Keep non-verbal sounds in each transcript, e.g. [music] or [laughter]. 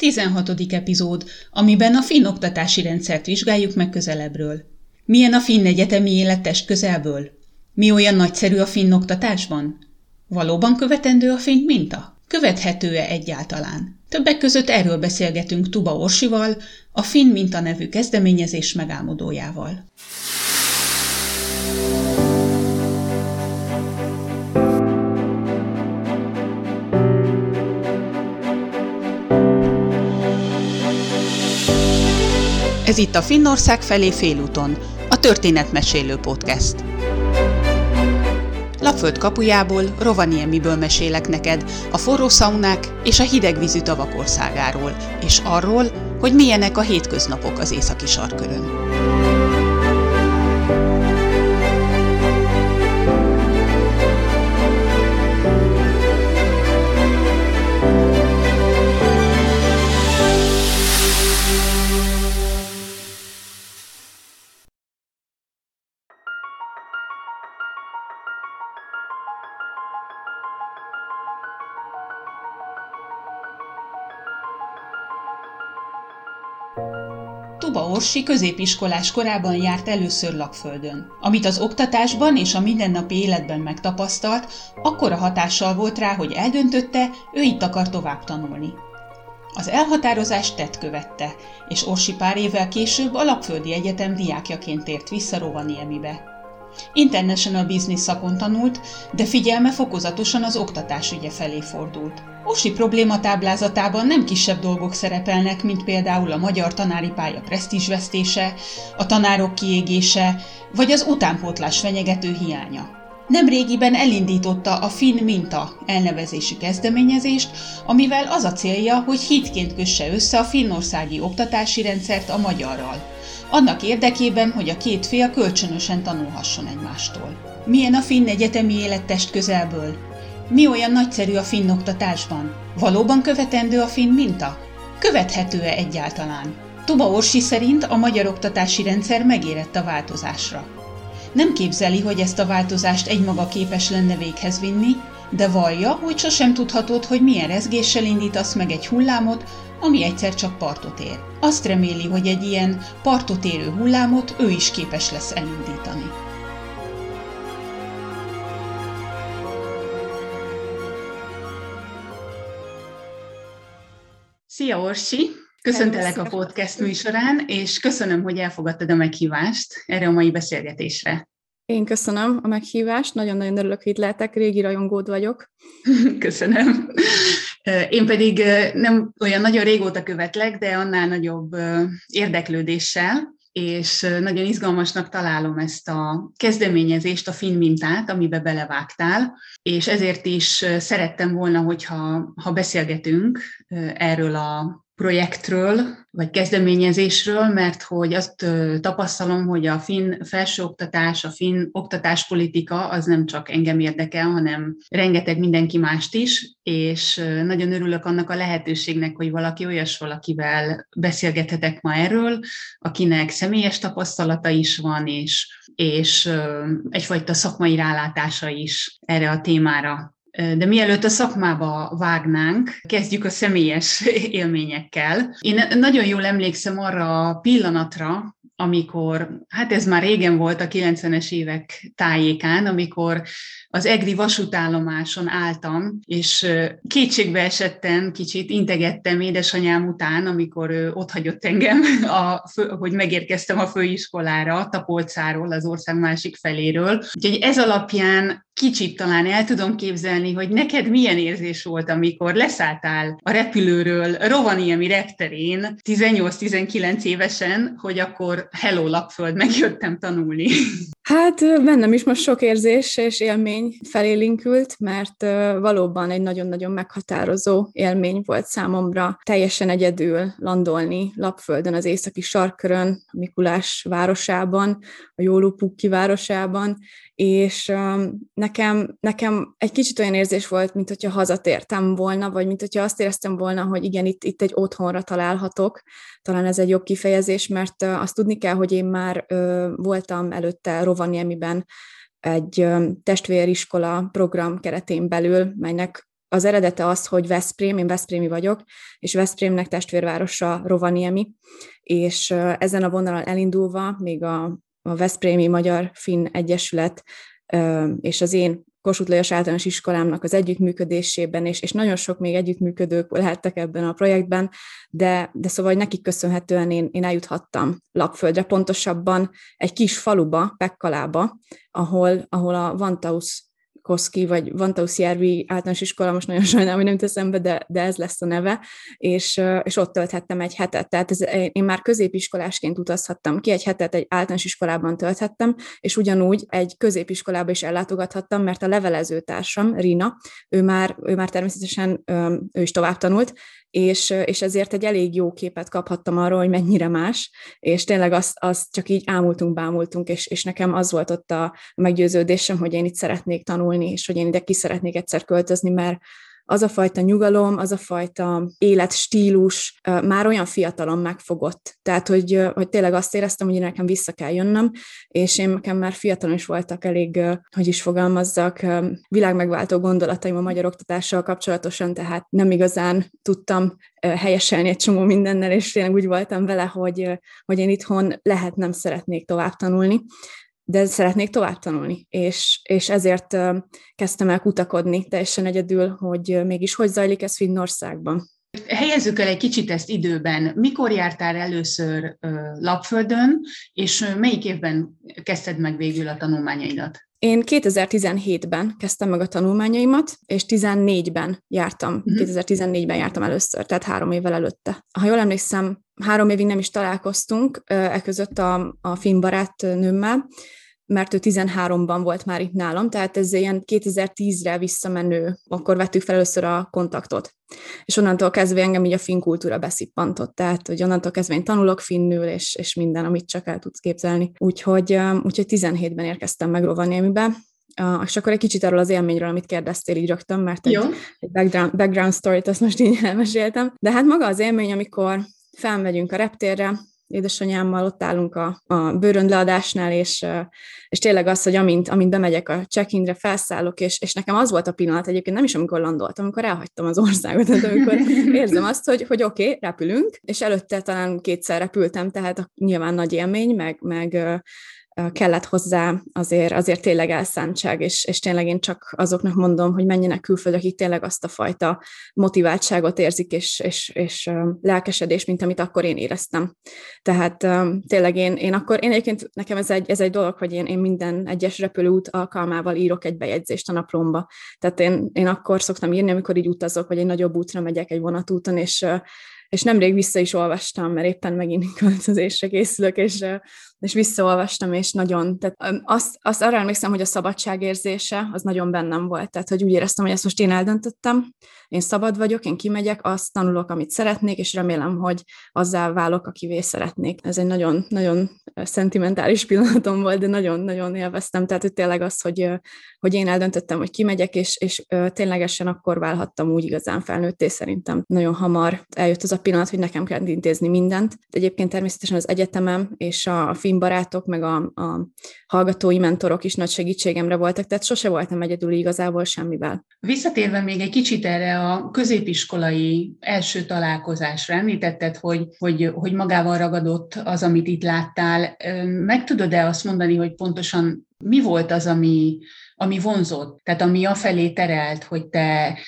16. epizód, amiben a finn oktatási rendszert vizsgáljuk meg közelebbről. Milyen a finn egyetemi élet test közelből? Mi olyan nagyszerű a finn oktatásban? Valóban követendő a finn minta? Követhető-e egyáltalán? Többek között erről beszélgetünk Tuba Orsival, a Finn Minta nevű kezdeményezés megálmodójával. Ez itt a Finnország felé félúton, a Történetmesélő Podcast. Lapföld kapujából, Rovaniemiből mesélek neked a forró szaunák és a hidegvízű tavak országáról, és arról, hogy milyenek a hétköznapok az északi sarkörön. Orsi középiskolás korában járt először Lakföldön. Amit az oktatásban és a mindennapi életben megtapasztalt, akkora hatással volt rá, hogy eldöntötte, ő itt akar tovább tanulni. Az elhatározás tett követte, és Orsi pár évvel később a Lakföldi Egyetem diákjaként tért vissza Rovaniemibe. International Business szakon tanult, de figyelme fokozatosan az oktatás ügye felé fordult. Osi probléma táblázatában nem kisebb dolgok szerepelnek, mint például a magyar tanári pálya presztízsvesztése, a tanárok kiégése, vagy az utánpótlás fenyegető hiánya. Nemrégiben elindította a Finn Minta elnevezési kezdeményezést, amivel az a célja, hogy hitként kösse össze a finnországi oktatási rendszert a magyarral annak érdekében, hogy a két fél kölcsönösen tanulhasson egymástól. Milyen a finn egyetemi élettest közelből? Mi olyan nagyszerű a finn oktatásban? Valóban követendő a finn minta? Követhető-e egyáltalán? Tuba Orsi szerint a magyar oktatási rendszer megérett a változásra. Nem képzeli, hogy ezt a változást egymaga képes lenne véghez vinni, de vallja, hogy sosem tudhatod, hogy milyen rezgéssel indítasz meg egy hullámot, ami egyszer csak partot ér. Azt reméli, hogy egy ilyen partot érő hullámot ő is képes lesz elindítani. Szia Orsi! Köszöntelek a podcast műsorán, és köszönöm, hogy elfogadtad a meghívást erre a mai beszélgetésre. Én köszönöm a meghívást, nagyon-nagyon örülök, hogy itt lehetek, régi rajongód vagyok. [laughs] Köszönöm. Én pedig nem olyan nagyon régóta követlek, de annál nagyobb érdeklődéssel, és nagyon izgalmasnak találom ezt a kezdeményezést, a finn mintát, amibe belevágtál, és ezért is szerettem volna, hogyha ha beszélgetünk erről a projektről, vagy kezdeményezésről, mert hogy azt tapasztalom, hogy a finn felsőoktatás, a finn oktatáspolitika az nem csak engem érdekel, hanem rengeteg mindenki mást is, és nagyon örülök annak a lehetőségnek, hogy valaki olyas valakivel beszélgethetek ma erről, akinek személyes tapasztalata is van, és, és egyfajta szakmai rálátása is erre a témára. De mielőtt a szakmába vágnánk, kezdjük a személyes [laughs] élményekkel. Én nagyon jól emlékszem arra a pillanatra, amikor, hát ez már régen volt a 90-es évek tájékán, amikor az EGRI vasútállomáson álltam, és kétségbe esetten kicsit integettem édesanyám után, amikor ő ott hagyott engem, [laughs] a, hogy megérkeztem a főiskolára, Tapolcáról, az ország másik feléről. Úgyhogy ez alapján kicsit talán el tudom képzelni, hogy neked milyen érzés volt, amikor leszálltál a repülőről Rovaniemi repterén 18-19 évesen, hogy akkor hello Lapföld, megjöttem tanulni. [laughs] Hát bennem is most sok érzés és élmény felélinkült, mert valóban egy nagyon-nagyon meghatározó élmény volt számomra teljesen egyedül landolni Lapföldön, az északi sarkörön, Mikulás városában, a Jólupukki városában, és nekem, nekem egy kicsit olyan érzés volt, mint hogyha hazatértem volna, vagy mint hogyha azt éreztem volna, hogy igen, itt, itt egy otthonra találhatok, talán ez egy jobb kifejezés, mert azt tudni kell, hogy én már voltam előtte Rovaniemiben egy testvériskola program keretén belül, melynek az eredete az, hogy Veszprém, én Veszprémi vagyok, és Veszprémnek testvérvárosa Rovaniemi, és ezen a vonalon elindulva még a, a Veszprémi Magyar Finn Egyesület és az én Kossuth Lajos általános iskolámnak az együttműködésében, és, és nagyon sok még együttműködők lehettek ebben a projektben, de, de szóval nekik köszönhetően én, én eljuthattam Lapföldre, pontosabban egy kis faluba, Pekkalába, ahol, ahol a Vantaus Koszki, vagy Vantauszjárvi általános iskola, most nagyon sajnálom, hogy nem teszem be, de, de ez lesz a neve, és, és ott tölthettem egy hetet. Tehát ez, én már középiskolásként utazhattam ki, egy hetet egy általános iskolában tölthettem, és ugyanúgy egy középiskolába is ellátogathattam, mert a levelező társam, Rina, ő már, ő már természetesen ő is tovább tanult, és, és ezért egy elég jó képet kaphattam arról, hogy mennyire más, és tényleg azt, azt csak így ámultunk, bámultunk, és, és nekem az volt ott a meggyőződésem, hogy én itt szeretnék tanulni, és hogy én ide ki szeretnék egyszer költözni, mert az a fajta nyugalom, az a fajta életstílus már olyan fiatalon megfogott. Tehát, hogy, hogy tényleg azt éreztem, hogy nekem vissza kell jönnöm, és én nekem már fiatalon is voltak elég, hogy is fogalmazzak, világmegváltó gondolataim a magyar oktatással kapcsolatosan, tehát nem igazán tudtam helyeselni egy csomó mindennel, és tényleg úgy voltam vele, hogy, hogy én itthon lehet nem szeretnék tovább tanulni de szeretnék tovább tanulni, és, és ezért kezdtem el kutakodni teljesen egyedül, hogy mégis hogy zajlik ez Finnországban. Helyezzük el egy kicsit ezt időben. Mikor jártál először Lapföldön, és melyik évben kezdted meg végül a tanulmányaidat? Én 2017-ben kezdtem meg a tanulmányaimat, és 14-ben jártam, uh-huh. 2014-ben jártam először, tehát három évvel előtte. Ha jól emlékszem, három évig nem is találkoztunk, e között a, a finn barátnőmmel, mert ő 13-ban volt már itt nálam, tehát ez ilyen 2010-re visszamenő, akkor vettük fel először a kontaktot. És onnantól kezdve engem így a finn kultúra beszippantott, tehát hogy onnantól kezdve én tanulok finnül, és, és minden, amit csak el tudsz képzelni. Úgyhogy, úgyhogy 17-ben érkeztem meg Rovaniemibe, Uh, és akkor egy kicsit arról az élményről, amit kérdeztél így rögtön, mert egy, egy background, background story-t azt most így [laughs] elmeséltem. De hát maga az élmény, amikor felmegyünk a reptérre, édesanyámmal ott állunk a, a bőröndleadásnál, és, és tényleg az, hogy amint, amint bemegyek a check-inre, felszállok, és, és nekem az volt a pillanat egyébként, nem is amikor landoltam, amikor elhagytam az országot, tehát amikor érzem azt, hogy, hogy oké, okay, repülünk, és előtte talán kétszer repültem, tehát nyilván nagy élmény, meg, meg kellett hozzá azért, azért tényleg elszántság, és, és tényleg én csak azoknak mondom, hogy menjenek külföldre, akik tényleg azt a fajta motiváltságot érzik, és, és, és lelkesedés, mint amit akkor én éreztem. Tehát tényleg én, én akkor, én egyébként nekem ez egy, ez egy dolog, hogy én, én minden egyes repülőút alkalmával írok egy bejegyzést a naplomba. Tehát én, én akkor szoktam írni, amikor így utazok, vagy egy nagyobb útra megyek egy vonatúton, és és nemrég vissza is olvastam, mert éppen megint [laughs] költözésre készülök, és és visszaolvastam, és nagyon, tehát azt, azt arra emlékszem, hogy a szabadságérzése az nagyon bennem volt, tehát hogy úgy éreztem, hogy ezt most én eldöntöttem, én szabad vagyok, én kimegyek, azt tanulok, amit szeretnék, és remélem, hogy azzá válok, akivé szeretnék. Ez egy nagyon, nagyon szentimentális pillanatom volt, de nagyon-nagyon élveztem, tehát hogy tényleg az, hogy, hogy én eldöntöttem, hogy kimegyek, és, és ténylegesen akkor válhattam úgy igazán felnőtté szerintem. Nagyon hamar eljött az a pillanat, hogy nekem kell intézni mindent. De egyébként természetesen az egyetemem és a, a filmbarátok, meg a, a hallgatói mentorok is nagy segítségemre voltak, tehát sose voltam egyedül igazából semmivel. Visszatérve még egy kicsit erre a középiskolai első találkozásra, említetted, hogy, hogy, hogy magával ragadott az, amit itt láttál. Meg tudod-e azt mondani, hogy pontosan mi volt az, ami, ami vonzott, tehát ami afelé terelt, hogy te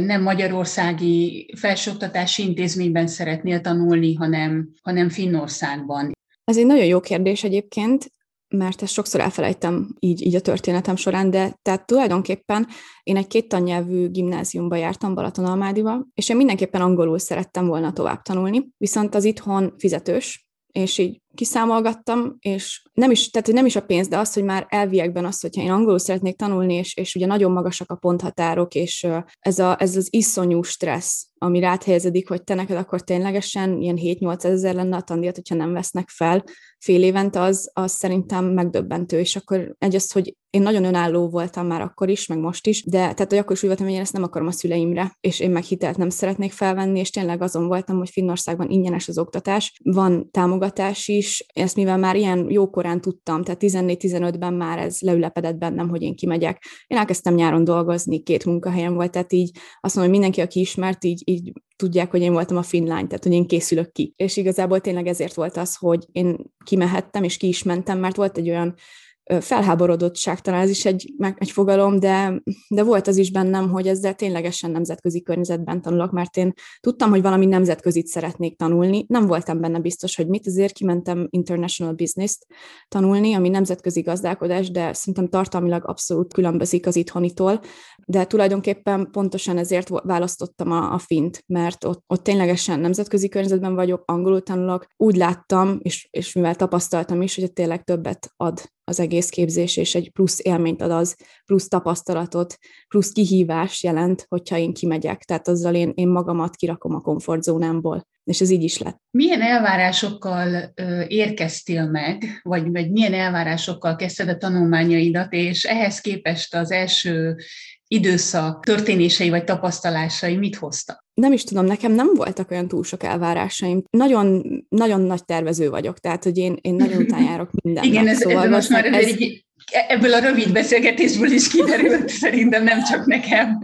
nem magyarországi felsőoktatási intézményben szeretnél tanulni, hanem, hanem Finnországban. Ez egy nagyon jó kérdés egyébként, mert ezt sokszor elfelejtem így, így a történetem során, de tehát tulajdonképpen én egy két tannyelvű gimnáziumba jártam Balatonalmádiba, és én mindenképpen angolul szerettem volna tovább tanulni, viszont az itthon fizetős, és így kiszámolgattam, és nem is, tehát nem is a pénz, de az, hogy már elviekben az, hogyha én angolul szeretnék tanulni, és, és ugye nagyon magasak a ponthatárok, és ez, a, ez az iszonyú stressz, ami rád helyezedik, hogy te neked akkor ténylegesen ilyen 7-8 ezer lenne a tandíjat, hogyha nem vesznek fel fél évente, az, az szerintem megdöbbentő, és akkor egy az, hogy én nagyon önálló voltam már akkor is, meg most is, de tehát, hogy akkor is úgy voltam, hogy én ezt nem akarom a szüleimre, és én meg hitelt nem szeretnék felvenni, és tényleg azon voltam, hogy Finnországban ingyenes az oktatás, van támogatás is, is, ezt mivel már ilyen jókorán tudtam, tehát 14-15-ben már ez leülepedett bennem, hogy én kimegyek. Én elkezdtem nyáron dolgozni, két munkahelyem volt, tehát így azt mondom, hogy mindenki, aki ismert, így, így tudják, hogy én voltam a finlány, tehát hogy én készülök ki. És igazából tényleg ezért volt az, hogy én kimehettem, és ki is mentem, mert volt egy olyan felháborodottság, talán ez is egy, egy fogalom, de, de volt az is bennem, hogy ezzel ténylegesen nemzetközi környezetben tanulok, mert én tudtam, hogy valami nemzetközit szeretnék tanulni. Nem voltam benne biztos, hogy mit, ezért kimentem International Business-t tanulni, ami nemzetközi gazdálkodás, de szerintem tartalmilag abszolút különbözik az itthonitól, de tulajdonképpen pontosan ezért választottam a, a fint, mert ott, ott ténylegesen nemzetközi környezetben vagyok, angolul tanulok, úgy láttam, és, és mivel tapasztaltam is, hogy tényleg többet ad az egész képzés, és egy plusz élményt ad az, plusz tapasztalatot, plusz kihívás jelent, hogyha én kimegyek. Tehát azzal én, én magamat kirakom a komfortzónámból, és ez így is lett. Milyen elvárásokkal ö, érkeztél meg, vagy, vagy milyen elvárásokkal kezdted a tanulmányaidat, és ehhez képest az első időszak történései vagy tapasztalásai mit hoztak? nem is tudom, nekem nem voltak olyan túl sok elvárásaim. Nagyon, nagyon nagy tervező vagyok, tehát, hogy én, én nagyon [laughs] utánjárok mindennek. Igen, ez, szóval most már ez... Egy, ebből a rövid beszélgetésből is kiderült, [laughs] szerintem nem csak nekem.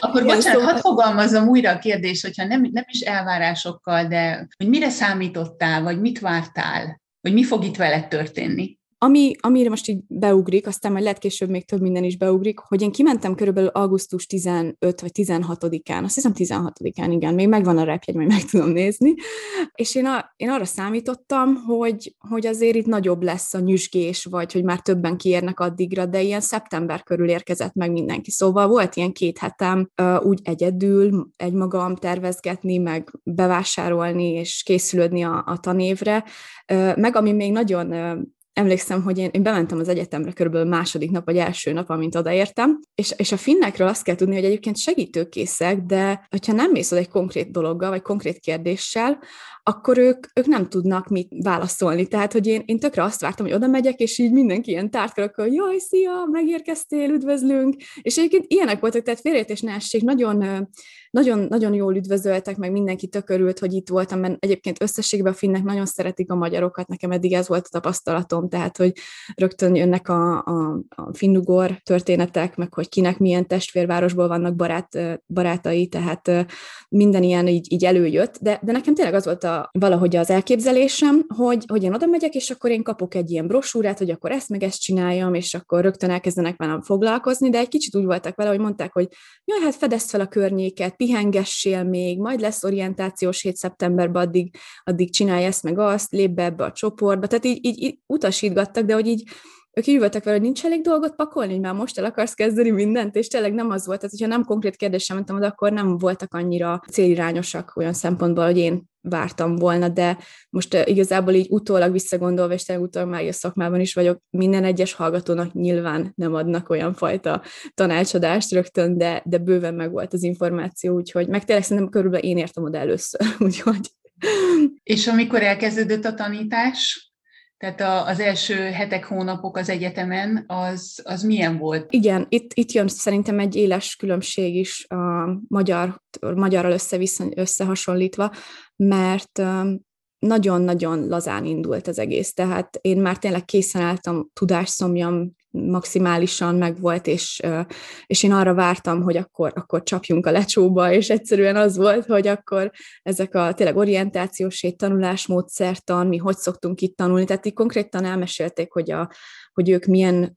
Akkor Igen, bocsánat, szóval... hadd fogalmazom újra a kérdést, hogyha nem, nem is elvárásokkal, de hogy mire számítottál, vagy mit vártál, hogy mi fog itt veled történni? Ami, amire most így beugrik, aztán majd lehet később még több minden is beugrik, hogy én kimentem körülbelül augusztus 15 vagy 16-án, azt hiszem 16-án, igen, még megvan a repjegy, majd meg tudom nézni, és én, a, én arra számítottam, hogy, hogy azért itt nagyobb lesz a nyüzsgés, vagy hogy már többen kiérnek addigra, de ilyen szeptember körül érkezett meg mindenki. Szóval volt ilyen két hetem úgy egyedül, egymagam tervezgetni, meg bevásárolni, és készülődni a, a tanévre, meg ami még nagyon emlékszem, hogy én, én bementem az egyetemre körülbelül második nap, vagy első nap, amint odaértem, és, és a finnekről azt kell tudni, hogy egyébként segítőkészek, de hogyha nem mész egy konkrét dologgal, vagy konkrét kérdéssel, akkor ők, ők nem tudnak mit válaszolni. Tehát, hogy én, én tökre azt vártam, hogy oda megyek, és így mindenki ilyen tártkarakkal, jaj, szia, megérkeztél, üdvözlünk. És egyébként ilyenek voltak, tehát félreértés ne essék, nagyon, nagyon, nagyon jól üdvözöltek, meg mindenki tökörült, hogy itt voltam, mert egyébként összességben a finnek nagyon szeretik a magyarokat, nekem eddig ez volt a tapasztalatom, tehát, hogy rögtön jönnek a, a, a finnugor történetek, meg hogy kinek milyen testvérvárosból vannak barát, barátai, tehát minden ilyen így, így előjött, de, de nekem tényleg az volt a valahogy az elképzelésem, hogy, hogy én oda megyek, és akkor én kapok egy ilyen brosúrát, hogy akkor ezt meg ezt csináljam, és akkor rögtön elkezdenek velem foglalkozni, de egy kicsit úgy voltak vele, hogy mondták, hogy jaj, hát fedezd fel a környéket, pihengessél még, majd lesz orientációs hét szeptemberben, addig, addig csinálj ezt meg azt, lép be ebbe a csoportba, tehát így, így, így utasítgattak, de hogy így ők így voltak vele, hogy nincs elég dolgot pakolni, hogy már most el akarsz kezdeni mindent, és tényleg nem az volt, tehát hogyha nem konkrét kérdésem mentem oda, akkor nem voltak annyira célirányosak olyan szempontból, hogy én vártam volna, de most igazából így utólag visszagondolva, és tényleg utólag már a szakmában is vagyok, minden egyes hallgatónak nyilván nem adnak olyan fajta tanácsadást rögtön, de, de bőven meg volt az információ, úgyhogy meg tényleg szerintem körülbelül én értem oda először, [laughs] úgyhogy. És amikor elkezdődött a tanítás, tehát az első hetek, hónapok az egyetemen, az, az milyen volt? Igen, itt, itt jön szerintem egy éles különbség is a magyar, magyarral összehasonlítva, mert nagyon-nagyon lazán indult az egész, tehát én már tényleg készen álltam, tudásszomjam maximálisan megvolt, és, és én arra vártam, hogy akkor, akkor csapjunk a lecsóba, és egyszerűen az volt, hogy akkor ezek a tényleg orientációs tanulásmódszertan, mi hogy szoktunk itt tanulni, tehát így konkrétan elmesélték, hogy a, hogy ők milyen,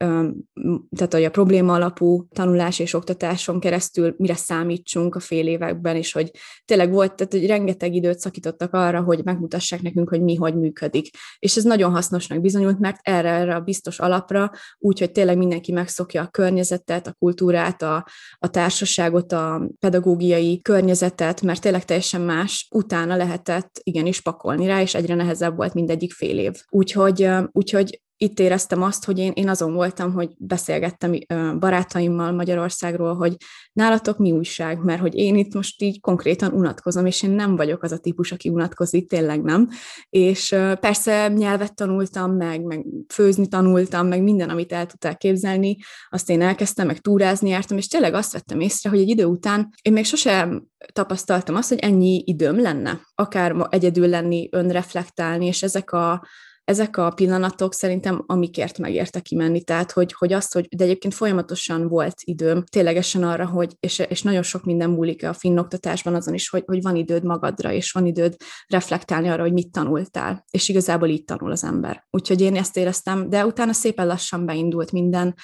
tehát a probléma alapú tanulás és oktatáson keresztül mire számítsunk a fél években, és hogy tényleg volt, tehát hogy rengeteg időt szakítottak arra, hogy megmutassák nekünk, hogy mi hogy működik. És ez nagyon hasznosnak bizonyult, mert erre, erre a biztos alapra, úgy, hogy tényleg mindenki megszokja a környezetet, a kultúrát, a, a társaságot, a pedagógiai környezetet, mert tényleg teljesen más, utána lehetett igenis pakolni rá, és egyre nehezebb volt mindegyik fél év. Úgyhogy, úgyhogy itt éreztem azt, hogy én, én azon voltam, hogy beszélgettem barátaimmal Magyarországról, hogy nálatok mi újság, mert hogy én itt most így konkrétan unatkozom, és én nem vagyok az a típus, aki unatkozik, tényleg nem. És persze nyelvet tanultam meg, meg főzni tanultam, meg minden, amit el tudtál képzelni, azt én elkezdtem, meg túrázni jártam, és tényleg azt vettem észre, hogy egy idő után én még sosem tapasztaltam azt, hogy ennyi időm lenne, akár egyedül lenni, önreflektálni, és ezek a ezek a pillanatok szerintem amikért megérte kimenni, tehát hogy, hogy azt, hogy de egyébként folyamatosan volt időm ténylegesen arra, hogy, és, és nagyon sok minden múlik a finn oktatásban azon is, hogy, hogy van időd magadra, és van időd reflektálni arra, hogy mit tanultál, és igazából így tanul az ember. Úgyhogy én ezt éreztem, de utána szépen lassan beindult minden,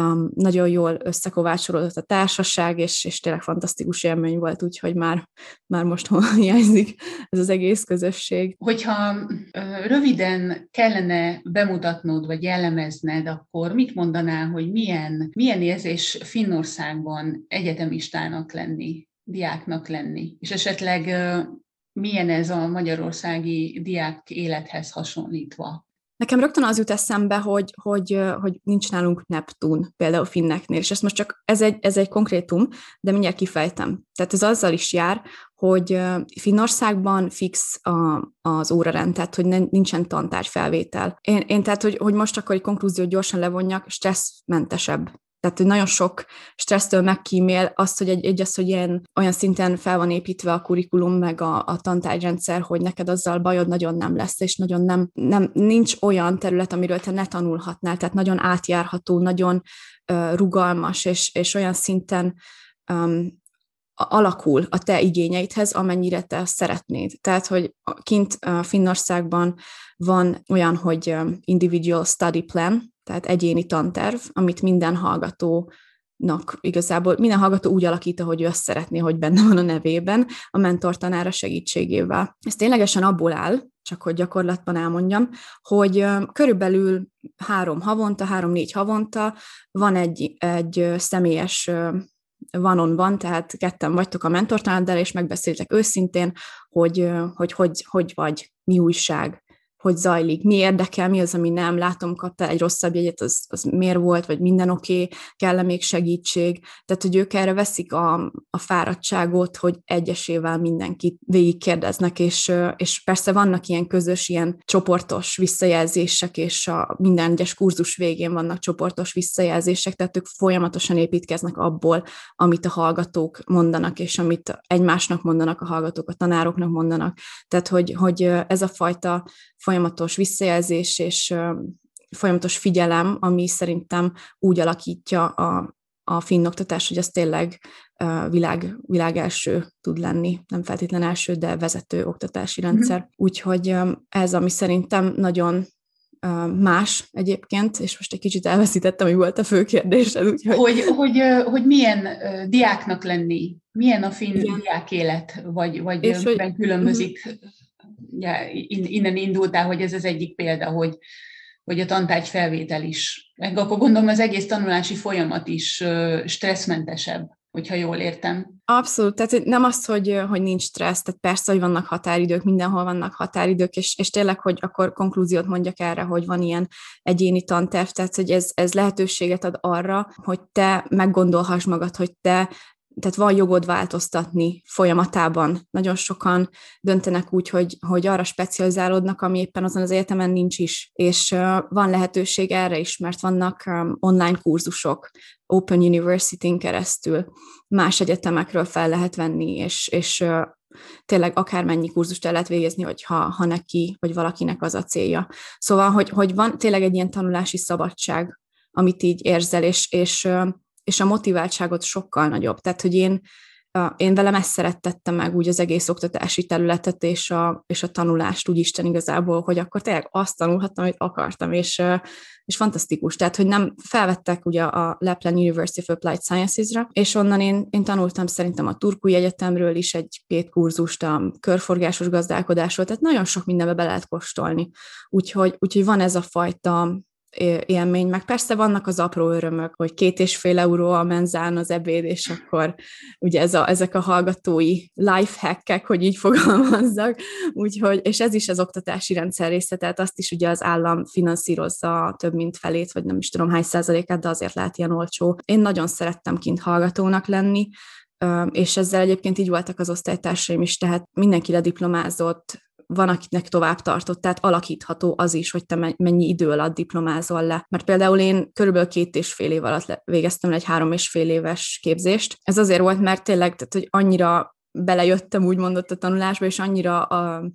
um, nagyon jól összekovácsolódott a társaság, és, és tényleg fantasztikus élmény volt, úgyhogy már, már most hol [laughs] hiányzik ez az egész közösség. Hogyha röviden kellene bemutatnod, vagy jellemezned, akkor mit mondanál, hogy milyen, milyen érzés Finnországban egyetemistának lenni, diáknak lenni, és esetleg milyen ez a magyarországi diák élethez hasonlítva? Nekem rögtön az jut eszembe, hogy, hogy, hogy nincs nálunk Neptun, például finneknél, és ezt most csak, ez egy, ez egy konkrétum, de mindjárt kifejtem. Tehát ez azzal is jár, hogy Finnországban fix a, az órarend, tehát hogy nincsen tantárgyfelvétel. Én, én tehát, hogy, hogy most akkor egy konklúziót gyorsan levonjak, stresszmentesebb tehát, hogy nagyon sok stressztől megkímél azt, hogy egy, egy az, hogy ilyen, olyan szinten fel van építve a kurikulum, meg a, a tantárgyrendszer, hogy neked azzal bajod nagyon nem lesz, és nagyon nem, nem, nincs olyan terület, amiről te ne tanulhatnál, tehát nagyon átjárható, nagyon uh, rugalmas, és, és olyan szinten um, alakul a te igényeidhez, amennyire te szeretnéd. Tehát, hogy kint Finnországban van olyan, hogy individual study plan, tehát egyéni tanterv, amit minden hallgatónak igazából minden hallgató úgy alakít, hogy ő azt szeretné, hogy benne van a nevében, a mentor tanára segítségével. Ez ténylegesen abból áll, csak hogy gyakorlatban elmondjam, hogy körülbelül három havonta, három-négy havonta van egy, egy személyes van on van, tehát ketten vagytok a mentortanáddal, és megbeszéltek őszintén, hogy hogy, hogy, hogy vagy, mi újság, hogy zajlik, mi érdekel, mi az, ami nem, látom, kapta egy rosszabb jegyet, az, az miért volt, vagy minden oké, okay, kell-e még segítség. Tehát, hogy ők erre veszik a, a fáradtságot, hogy egyesével mindenkit végigkérdeznek, és, és persze vannak ilyen közös, ilyen csoportos visszajelzések, és a minden egyes kurzus végén vannak csoportos visszajelzések, tehát ők folyamatosan építkeznek abból, amit a hallgatók mondanak, és amit egymásnak mondanak a hallgatók, a tanároknak mondanak. Tehát, hogy, hogy ez a fajta folyamatos visszajelzés és folyamatos figyelem, ami szerintem úgy alakítja a, a finn oktatás, hogy az tényleg világ, világ első tud lenni, nem feltétlen első, de vezető oktatási mhm. rendszer. Mm-hmm. Úgyhogy ez, ami szerintem nagyon más egyébként, és most egy kicsit elveszítettem, hogy volt a fő kérdésed. Úgyhogy... Hogy, hogy, hogy milyen diáknak lenni, milyen a finn Igen. diák élet, vagy, vagy és hogy, különbözik uh-huh ugye, innen indultál, hogy ez az egyik példa, hogy, hogy a tantárgy felvétel is. Meg akkor gondolom az egész tanulási folyamat is stresszmentesebb, hogyha jól értem. Abszolút, tehát nem az, hogy, hogy nincs stressz, tehát persze, hogy vannak határidők, mindenhol vannak határidők, és, és tényleg, hogy akkor konklúziót mondjak erre, hogy van ilyen egyéni tanterv, tehát hogy ez, ez lehetőséget ad arra, hogy te meggondolhass magad, hogy te tehát van jogod változtatni folyamatában. Nagyon sokan döntenek úgy, hogy, hogy arra specializálódnak, ami éppen azon az egyetemen nincs is, és van lehetőség erre is, mert vannak online kurzusok, Open University-n keresztül más egyetemekről fel lehet venni, és, és tényleg akármennyi kurzust el lehet végezni, hogyha, ha neki, vagy valakinek az a célja. Szóval, hogy, hogy van tényleg egy ilyen tanulási szabadság, amit így érzel, és, és és a motiváltságot sokkal nagyobb. Tehát, hogy én, én velem ezt szerettettem meg úgy az egész oktatási területet és a, és a tanulást úgy Isten igazából, hogy akkor tényleg azt tanulhattam, amit akartam, és, és fantasztikus. Tehát, hogy nem felvettek ugye a Lapland University of Applied Sciences-ra, és onnan én, én tanultam szerintem a Turkui Egyetemről is egy-két kurzust, a körforgásos gazdálkodásról, tehát nagyon sok mindenbe be lehet kóstolni. Úgyhogy, úgyhogy van ez a fajta élmény, meg persze vannak az apró örömök, hogy két és fél euró a menzán az ebéd, és akkor ugye ez a, ezek a hallgatói lifehackek, hogy így fogalmazzak, úgyhogy, és ez is az oktatási rendszer része, tehát azt is ugye az állam finanszírozza több mint felét, vagy nem is tudom hány százalékát, de azért lehet ilyen olcsó. Én nagyon szerettem kint hallgatónak lenni, és ezzel egyébként így voltak az osztálytársaim is, tehát mindenki lediplomázott, van, akinek tovább tartott, tehát alakítható az is, hogy te mennyi idő alatt diplomázol le. Mert például én körülbelül két és fél év alatt végeztem egy három és fél éves képzést. Ez azért volt, mert tényleg, tehát, hogy annyira belejöttem úgymond a tanulásba, és annyira uh,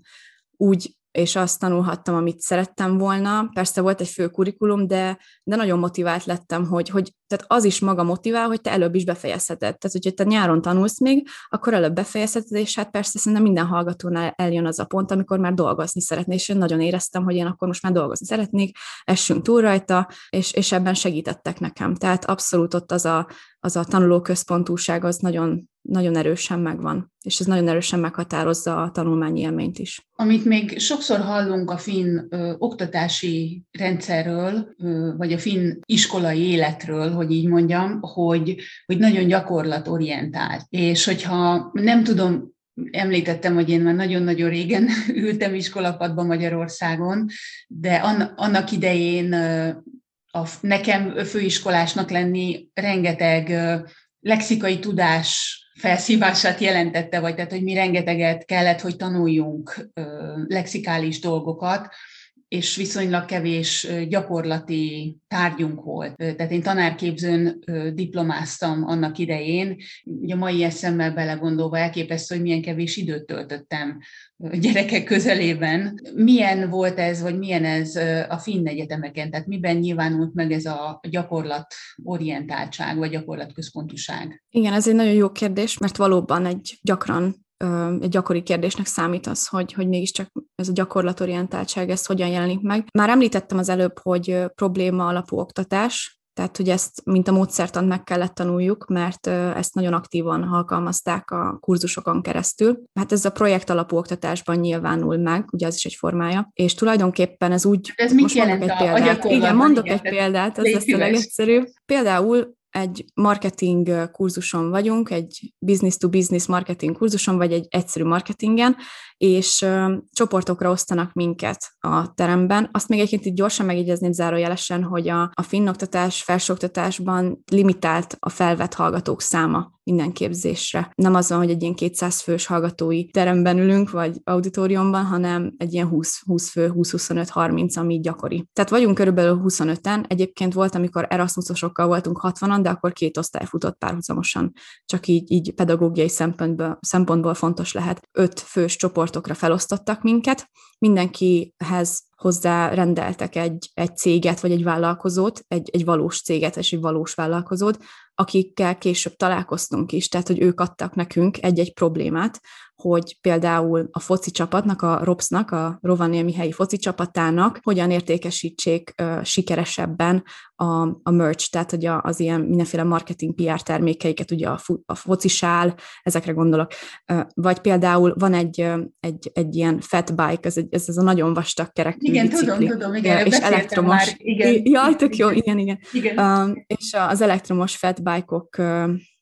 úgy és azt tanulhattam, amit szerettem volna. Persze volt egy fő kurikulum, de, de nagyon motivált lettem, hogy, hogy tehát az is maga motivál, hogy te előbb is befejezheted. Tehát, hogyha te nyáron tanulsz még, akkor előbb befejezheted, és hát persze szerintem minden hallgatónál eljön az a pont, amikor már dolgozni szeretné, és én nagyon éreztem, hogy én akkor most már dolgozni szeretnék, essünk túl rajta, és, és ebben segítettek nekem. Tehát abszolút ott az a, az a tanulóközpontúság az nagyon, nagyon erősen megvan, és ez nagyon erősen meghatározza a tanulmányi élményt is. Amit még sokszor hallunk a finn ö, oktatási rendszerről, ö, vagy a finn iskolai életről, hogy így mondjam, hogy, hogy nagyon gyakorlatorientált. És hogyha nem tudom, említettem, hogy én már nagyon-nagyon régen [laughs] ültem iskolapadban Magyarországon, de annak idején a, nekem főiskolásnak lenni rengeteg lexikai tudás felszívását jelentette, vagy tehát, hogy mi rengeteget kellett, hogy tanuljunk lexikális dolgokat, és viszonylag kevés gyakorlati tárgyunk volt. Tehát én tanárképzőn diplomáztam annak idején, ugye a mai eszemmel belegondolva elképesztő, hogy milyen kevés időt töltöttem gyerekek közelében. Milyen volt ez, vagy milyen ez a finn egyetemeken? Tehát miben nyilvánult meg ez a gyakorlatorientáltság, vagy gyakorlatközpontúság? Igen, ez egy nagyon jó kérdés, mert valóban egy gyakran egy gyakori kérdésnek számít az, hogy, hogy mégiscsak ez a gyakorlatorientáltság, ez hogyan jelenik meg. Már említettem az előbb, hogy probléma alapú oktatás, tehát, hogy ezt, mint a módszertant meg kellett tanuljuk, mert ezt nagyon aktívan alkalmazták a kurzusokon keresztül. Hát ez a projekt alapú oktatásban nyilvánul meg, ugye az is egy formája, és tulajdonképpen ez úgy... Ez mit jelent egy példát. A Igen, mondok igen, egy példát, ez lesz a legegyszerűbb. Például egy marketing kurzuson vagyunk, egy business-to-business marketing kurzuson, vagy egy egyszerű marketingen, és ö, csoportokra osztanak minket a teremben. Azt még egyébként így gyorsan megjegyezném zárójelesen, hogy a, a finnoktatás, felsőoktatásban limitált a felvett hallgatók száma minden képzésre. Nem az van, hogy egy ilyen 200 fős hallgatói teremben ülünk, vagy auditoriumban, hanem egy ilyen 20, 20 fő, 20-25-30, ami gyakori. Tehát vagyunk körülbelül 25-en. Egyébként volt, amikor Erasmusosokkal voltunk 60-an, de akkor két osztály futott párhuzamosan. Csak így, így pedagógiai szempontból, szempontból fontos lehet. Öt fős csoportokra felosztottak minket, mindenkihez hozzá rendeltek egy, egy céget, vagy egy vállalkozót, egy, egy valós céget és egy valós vállalkozót, akikkel később találkoztunk is, tehát hogy ők adtak nekünk egy-egy problémát, hogy például a foci csapatnak, a ROPS-nak, a Rovaniemi helyi foci csapatának hogyan értékesítsék uh, sikeresebben a, a merch, tehát hogy a, az ilyen mindenféle marketing PR termékeiket, ugye a, a focisál, ezekre gondolok. Uh, vagy például van egy, egy, egy ilyen fat bike, ez, egy, ez, ez a nagyon vastag kerekű Igen, bicikli, tudom, tudom, igen, és elektromos. Már, igen. Jaj, tök jó, igen, igen. igen. Um, és az elektromos fat bike-ok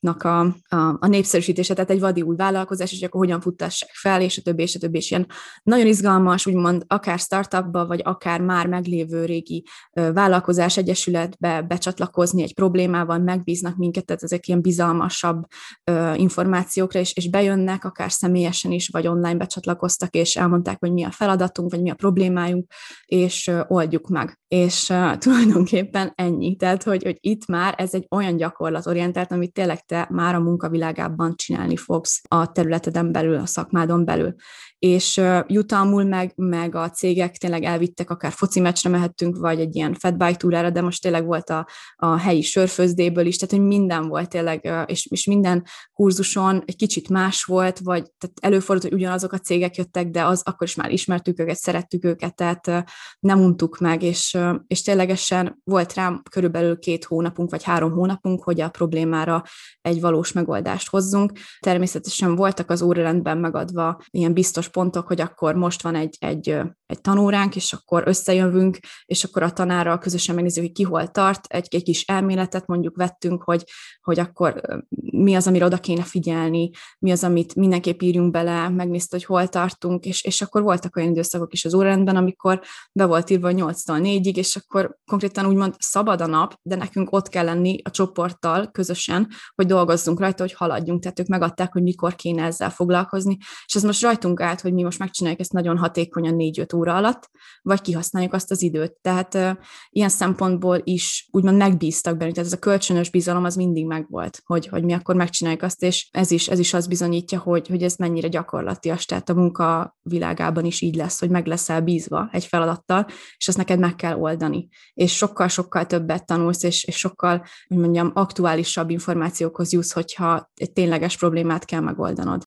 nak a, a, a népszerűsítése, tehát egy vadi új vállalkozás, és akkor hogyan futtassák fel, és a többi, és a többi, és ilyen nagyon izgalmas, úgymond akár startupba, vagy akár már meglévő régi vállalkozás egyesületbe becsatlakozni egy problémával, megbíznak minket, tehát ezek ilyen bizalmasabb információkra, és, és bejönnek, akár személyesen is, vagy online becsatlakoztak, és elmondták, hogy mi a feladatunk, vagy mi a problémájunk, és oldjuk meg. És uh, [laughs] tulajdonképpen ennyi. Tehát, hogy, hogy itt már ez egy olyan gyakorlatorientált, amit tényleg te már a munkavilágában csinálni fogsz a területeden belül, a szakmádon belül és jutalmul meg, meg a cégek tényleg elvittek, akár foci meccsre mehettünk, vagy egy ilyen fatbike túrára, de most tényleg volt a, a helyi sörfőzdéből is, tehát hogy minden volt tényleg, és, és minden kurzuson egy kicsit más volt, vagy tehát előfordult, hogy ugyanazok a cégek jöttek, de az akkor is már ismertük őket, szerettük őket, tehát nem untuk meg, és, és ténylegesen volt rám körülbelül két hónapunk, vagy három hónapunk, hogy a problémára egy valós megoldást hozzunk. Természetesen voltak az órarendben megadva ilyen biztos pontok, hogy akkor most van egy, egy, egy tanóránk, és akkor összejövünk, és akkor a tanárral közösen megnézzük, hogy ki hol tart, egy, egy kis elméletet mondjuk vettünk, hogy, hogy akkor mi az, amire oda kéne figyelni, mi az, amit mindenképp írjunk bele, megnézte, hogy hol tartunk, és, és akkor voltak olyan időszakok is az órarendben, amikor be volt írva 8-tól 4-ig, és akkor konkrétan úgymond szabad a nap, de nekünk ott kell lenni a csoporttal közösen, hogy dolgozzunk rajta, hogy haladjunk. Tehát ők megadták, hogy mikor kéne ezzel foglalkozni, és ez most rajtunk állt, hogy mi most megcsináljuk ezt nagyon hatékonyan 4-5 óra alatt, vagy kihasználjuk azt az időt. Tehát uh, ilyen szempontból is úgymond megbíztak bennünk, tehát ez a kölcsönös bizalom az mindig megvolt, hogy, hogy mi akkor megcsináljuk azt, és ez is, ez is az bizonyítja, hogy, hogy ez mennyire gyakorlatias, tehát a munka világában is így lesz, hogy meg leszel bízva egy feladattal, és azt neked meg kell oldani. És sokkal-sokkal többet tanulsz, és, és sokkal, hogy mondjam, aktuálisabb információkhoz jussz, hogyha egy tényleges problémát kell megoldanod.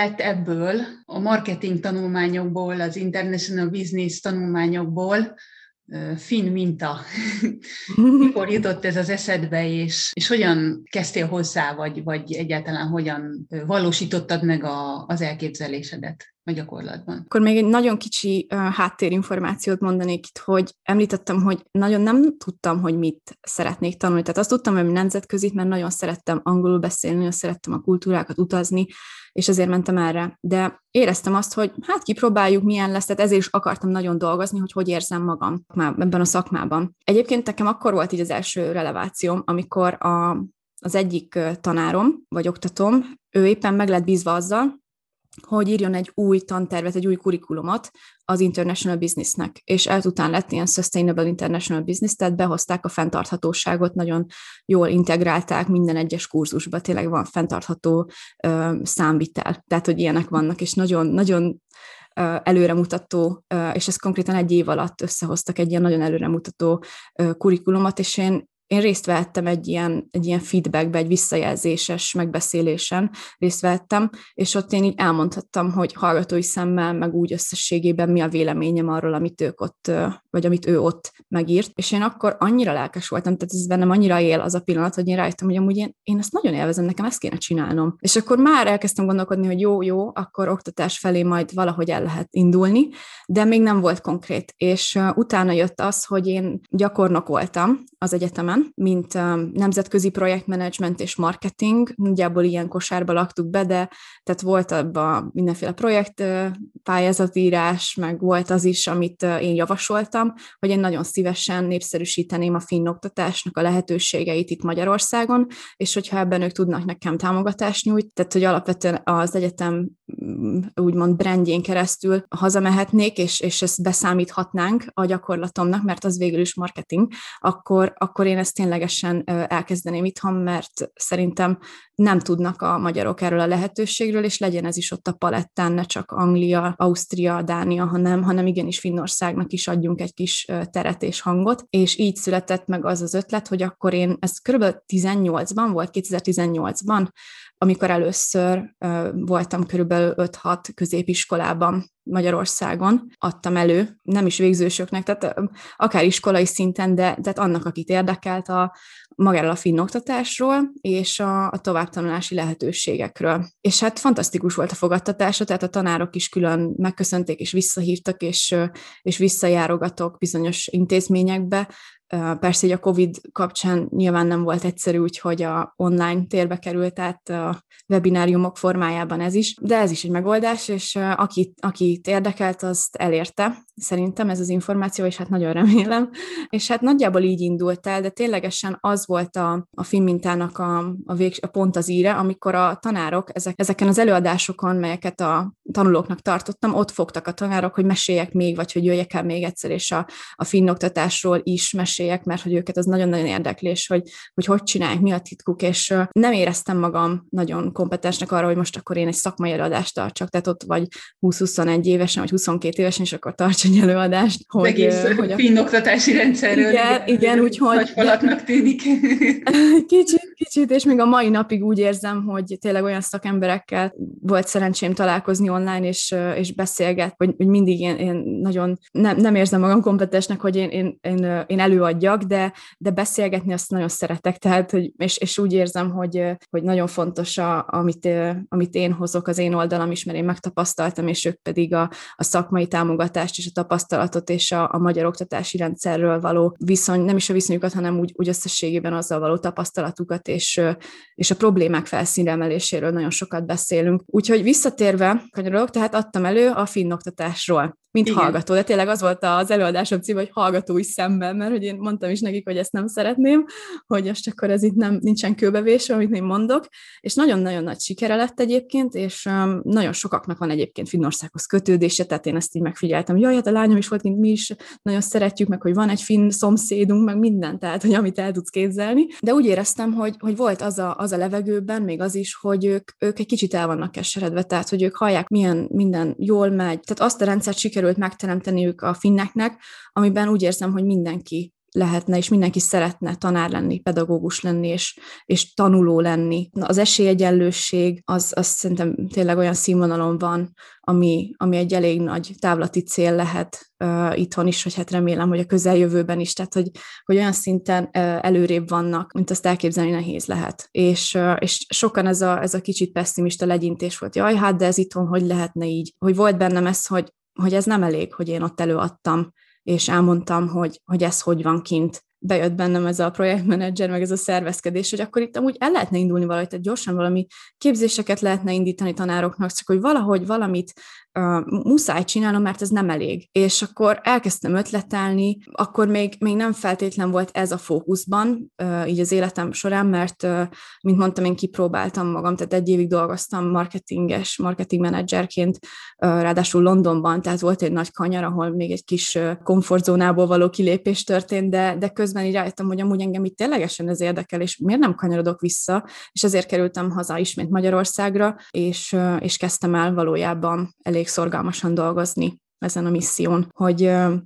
Lett ebből a marketing tanulmányokból, az international business tanulmányokból finn minta. [laughs] Mikor jutott ez az eszedbe, és, és hogyan kezdtél hozzá, vagy, vagy egyáltalán hogyan valósítottad meg a, az elképzelésedet a gyakorlatban? Akkor még egy nagyon kicsi uh, háttérinformációt mondanék itt, hogy említettem, hogy nagyon nem tudtam, hogy mit szeretnék tanulni. Tehát azt tudtam, hogy nemzetközi, mert nagyon szerettem angolul beszélni, nagyon szerettem a kultúrákat utazni, és ezért mentem erre. De éreztem azt, hogy hát kipróbáljuk, milyen lesz, tehát ezért is akartam nagyon dolgozni, hogy hogy érzem magam ebben a szakmában. Egyébként nekem akkor volt így az első relevációm, amikor a, az egyik tanárom, vagy oktatom, ő éppen meg lett bízva azzal, hogy írjon egy új tantervet, egy új kurikulumot az International Businessnek, és ezután lett ilyen Sustainable International Business, tehát behozták a fenntarthatóságot, nagyon jól integrálták minden egyes kurzusba, tényleg van fenntartható ö, számvitel, tehát hogy ilyenek vannak, és nagyon, nagyon előremutató, és ez konkrétan egy év alatt összehoztak egy ilyen nagyon előremutató kurikulumot, és én én részt vettem egy ilyen, egy ilyen feedbackbe, egy visszajelzéses megbeszélésen részt vettem, és ott én így elmondhattam, hogy hallgatói szemmel, meg úgy összességében mi a véleményem arról, amit ők ott, vagy amit ő ott megírt. És én akkor annyira lelkes voltam, tehát ez bennem annyira él az a pillanat, hogy én rájöttem, hogy amúgy én, én ezt nagyon élvezem, nekem ezt kéne csinálnom. És akkor már elkezdtem gondolkodni, hogy jó, jó, akkor oktatás felé majd valahogy el lehet indulni, de még nem volt konkrét. És utána jött az, hogy én gyakornok voltam az egyetemen, mint um, nemzetközi projektmenedzsment és marketing, nagyjából ilyen kosárba laktuk be, de tehát volt abban mindenféle projekt pályázatírás, meg volt az is, amit én javasoltam, hogy én nagyon szívesen népszerűsíteném a finn oktatásnak a lehetőségeit itt Magyarországon, és hogyha ebben ők tudnak nekem támogatást nyújt, tehát hogy alapvetően az egyetem mm, úgymond brandjén keresztül hazamehetnék, és, és ezt beszámíthatnánk a gyakorlatomnak, mert az végül is marketing, akkor, akkor én ezt ezt ténylegesen elkezdeném itthon, mert szerintem nem tudnak a magyarok erről a lehetőségről, és legyen ez is ott a palettán, ne csak Anglia, Ausztria, Dánia, hanem, hanem igenis Finnországnak is adjunk egy kis teret és hangot, és így született meg az az ötlet, hogy akkor én, ez kb. 18-ban volt, 2018-ban, amikor először voltam körülbelül 5-6 középiskolában Magyarországon, adtam elő, nem is végzősöknek, tehát akár iskolai szinten, de tehát annak, akit érdekelt a, magáról a finn oktatásról és a, a továbbtanulási lehetőségekről. És hát fantasztikus volt a fogadtatása, tehát a tanárok is külön megköszönték és visszahívtak, és, és visszajárogatok bizonyos intézményekbe, Persze, hogy a COVID kapcsán nyilván nem volt egyszerű, úgyhogy a online térbe került, tehát a webináriumok formájában ez is, de ez is egy megoldás, és akit, akit érdekelt, azt elérte, szerintem ez az információ, és hát nagyon remélem. És hát nagyjából így indult el, de ténylegesen az volt a, a filmmintának a, a, vég, a pont az íre, amikor a tanárok ezek, ezeken az előadásokon, melyeket a tanulóknak tartottam, ott fogtak a tanárok, hogy meséljek még, vagy hogy jöjjek el még egyszer, és a, a finn oktatásról is meséljek, mert hogy őket az nagyon-nagyon érdeklés, hogy, hogy hogy csinálják, mi a titkuk, és nem éreztem magam nagyon kompetensnek arra, hogy most akkor én egy szakmai előadást tartsak, tehát ott vagy 20-21 évesen, vagy 22 évesen, és akkor tarts előadást. Hogy, egész hogy a finn oktatási rendszerről. Igen, igen úgyhogy... Nagy falatnak tűnik. [laughs] Kicsit, kicsit, és még a mai napig úgy érzem, hogy tényleg olyan szakemberekkel volt szerencsém találkozni online, és, és beszélget, hogy, hogy mindig én, én nagyon nem, nem érzem magam kompetensnek, hogy én, én, én, én előadjak, de, de beszélgetni azt nagyon szeretek, tehát, hogy, és, és úgy érzem, hogy, hogy nagyon fontos, a, amit, amit én hozok az én oldalam is, mert én megtapasztaltam, és ők pedig a, a szakmai támogatást és a tapasztalatot és a, a magyar oktatási rendszerről való viszony, nem is a viszonyukat, hanem úgy, úgy összességében azzal való tapasztalatukat és, és a problémák felszínre emeléséről nagyon sokat beszélünk. Úgyhogy visszatérve, kanyarolok, tehát adtam elő a finn oktatásról mint Igen. hallgató, de tényleg az volt az előadásom cím, hogy hallgatói szemben, mert hogy én mondtam is nekik, hogy ezt nem szeretném, hogy most akkor ez itt nem nincsen kőbevésve, amit én mondok, és nagyon-nagyon nagy sikere lett egyébként, és um, nagyon sokaknak van egyébként Finnországhoz kötődése, tehát én ezt így megfigyeltem, jaj, hát a lányom is volt, mint mi is, nagyon szeretjük, meg hogy van egy finn szomszédunk, meg minden, tehát hogy amit el tudsz képzelni, de úgy éreztem, hogy, hogy volt az a, az a levegőben, még az is, hogy ők, ők egy kicsit el vannak keseredve, tehát hogy ők hallják, milyen minden jól megy, tehát azt a rendszert sikerült sikerült megteremteniük a finneknek, amiben úgy érzem, hogy mindenki lehetne, és mindenki szeretne tanár lenni, pedagógus lenni, és, és tanuló lenni. Az esélyegyenlőség az, az szerintem tényleg olyan színvonalon van, ami, ami egy elég nagy távlati cél lehet uh, itthon is, hogy hát remélem, hogy a közeljövőben is, tehát hogy, hogy olyan szinten uh, előrébb vannak, mint azt elképzelni nehéz lehet. És, uh, és sokan ez a, ez a kicsit pessimista legyintés volt, jaj, hát de ez itthon hogy lehetne így? Hogy volt bennem ez, hogy hogy ez nem elég, hogy én ott előadtam, és elmondtam, hogy, hogy ez hogy van kint. Bejött bennem ez a projektmenedzser, meg ez a szervezkedés, hogy akkor itt amúgy el lehetne indulni valahogy, tehát gyorsan valami képzéseket lehetne indítani tanároknak, csak hogy valahogy valamit uh, muszáj csinálnom, mert ez nem elég. És akkor elkezdtem ötletelni, akkor még, még nem feltétlen volt ez a fókuszban, így az életem során, mert, mint mondtam, én kipróbáltam magam, tehát egy évig dolgoztam marketinges, marketing menedzserként, ráadásul Londonban, tehát volt egy nagy kanyar, ahol még egy kis uh, komfortzónából való kilépés történt, de, de közben így rájöttem, hogy amúgy engem itt ténylegesen ez érdekel, és miért nem kanyarodok vissza, és ezért kerültem haza ismét Magyarországra, és, és kezdtem el valójában elég elég szorgalmasan dolgozni ezen a misszión, hogy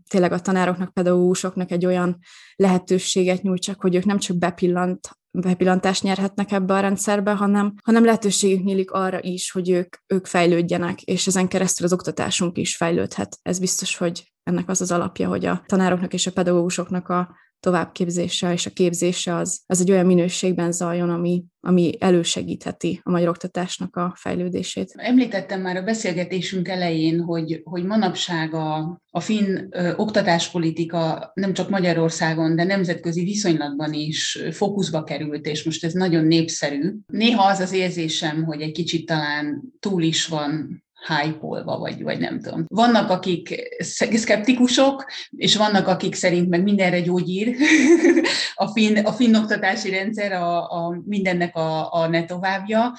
tényleg a tanároknak, pedagógusoknak egy olyan lehetőséget nyújtsak, hogy ők nem csak bepillant, bepillantást nyerhetnek ebbe a rendszerbe, hanem, hanem lehetőségük nyílik arra is, hogy ők, ők fejlődjenek, és ezen keresztül az oktatásunk is fejlődhet. Ez biztos, hogy ennek az az alapja, hogy a tanároknak és a pedagógusoknak a továbbképzése és a képzése az, az egy olyan minőségben zajjon, ami, ami elősegítheti a magyar oktatásnak a fejlődését. Említettem már a beszélgetésünk elején, hogy, hogy manapság a, a finn ö, oktatáspolitika nem csak Magyarországon, de nemzetközi viszonylatban is fókuszba került, és most ez nagyon népszerű. Néha az az érzésem, hogy egy kicsit talán túl is van hype vagy, vagy nem tudom. Vannak, akik szkeptikusok, és vannak, akik szerint meg mindenre gyógyír [laughs] a, finn, a finn oktatási rendszer, a, a mindennek a, a ne továbbja.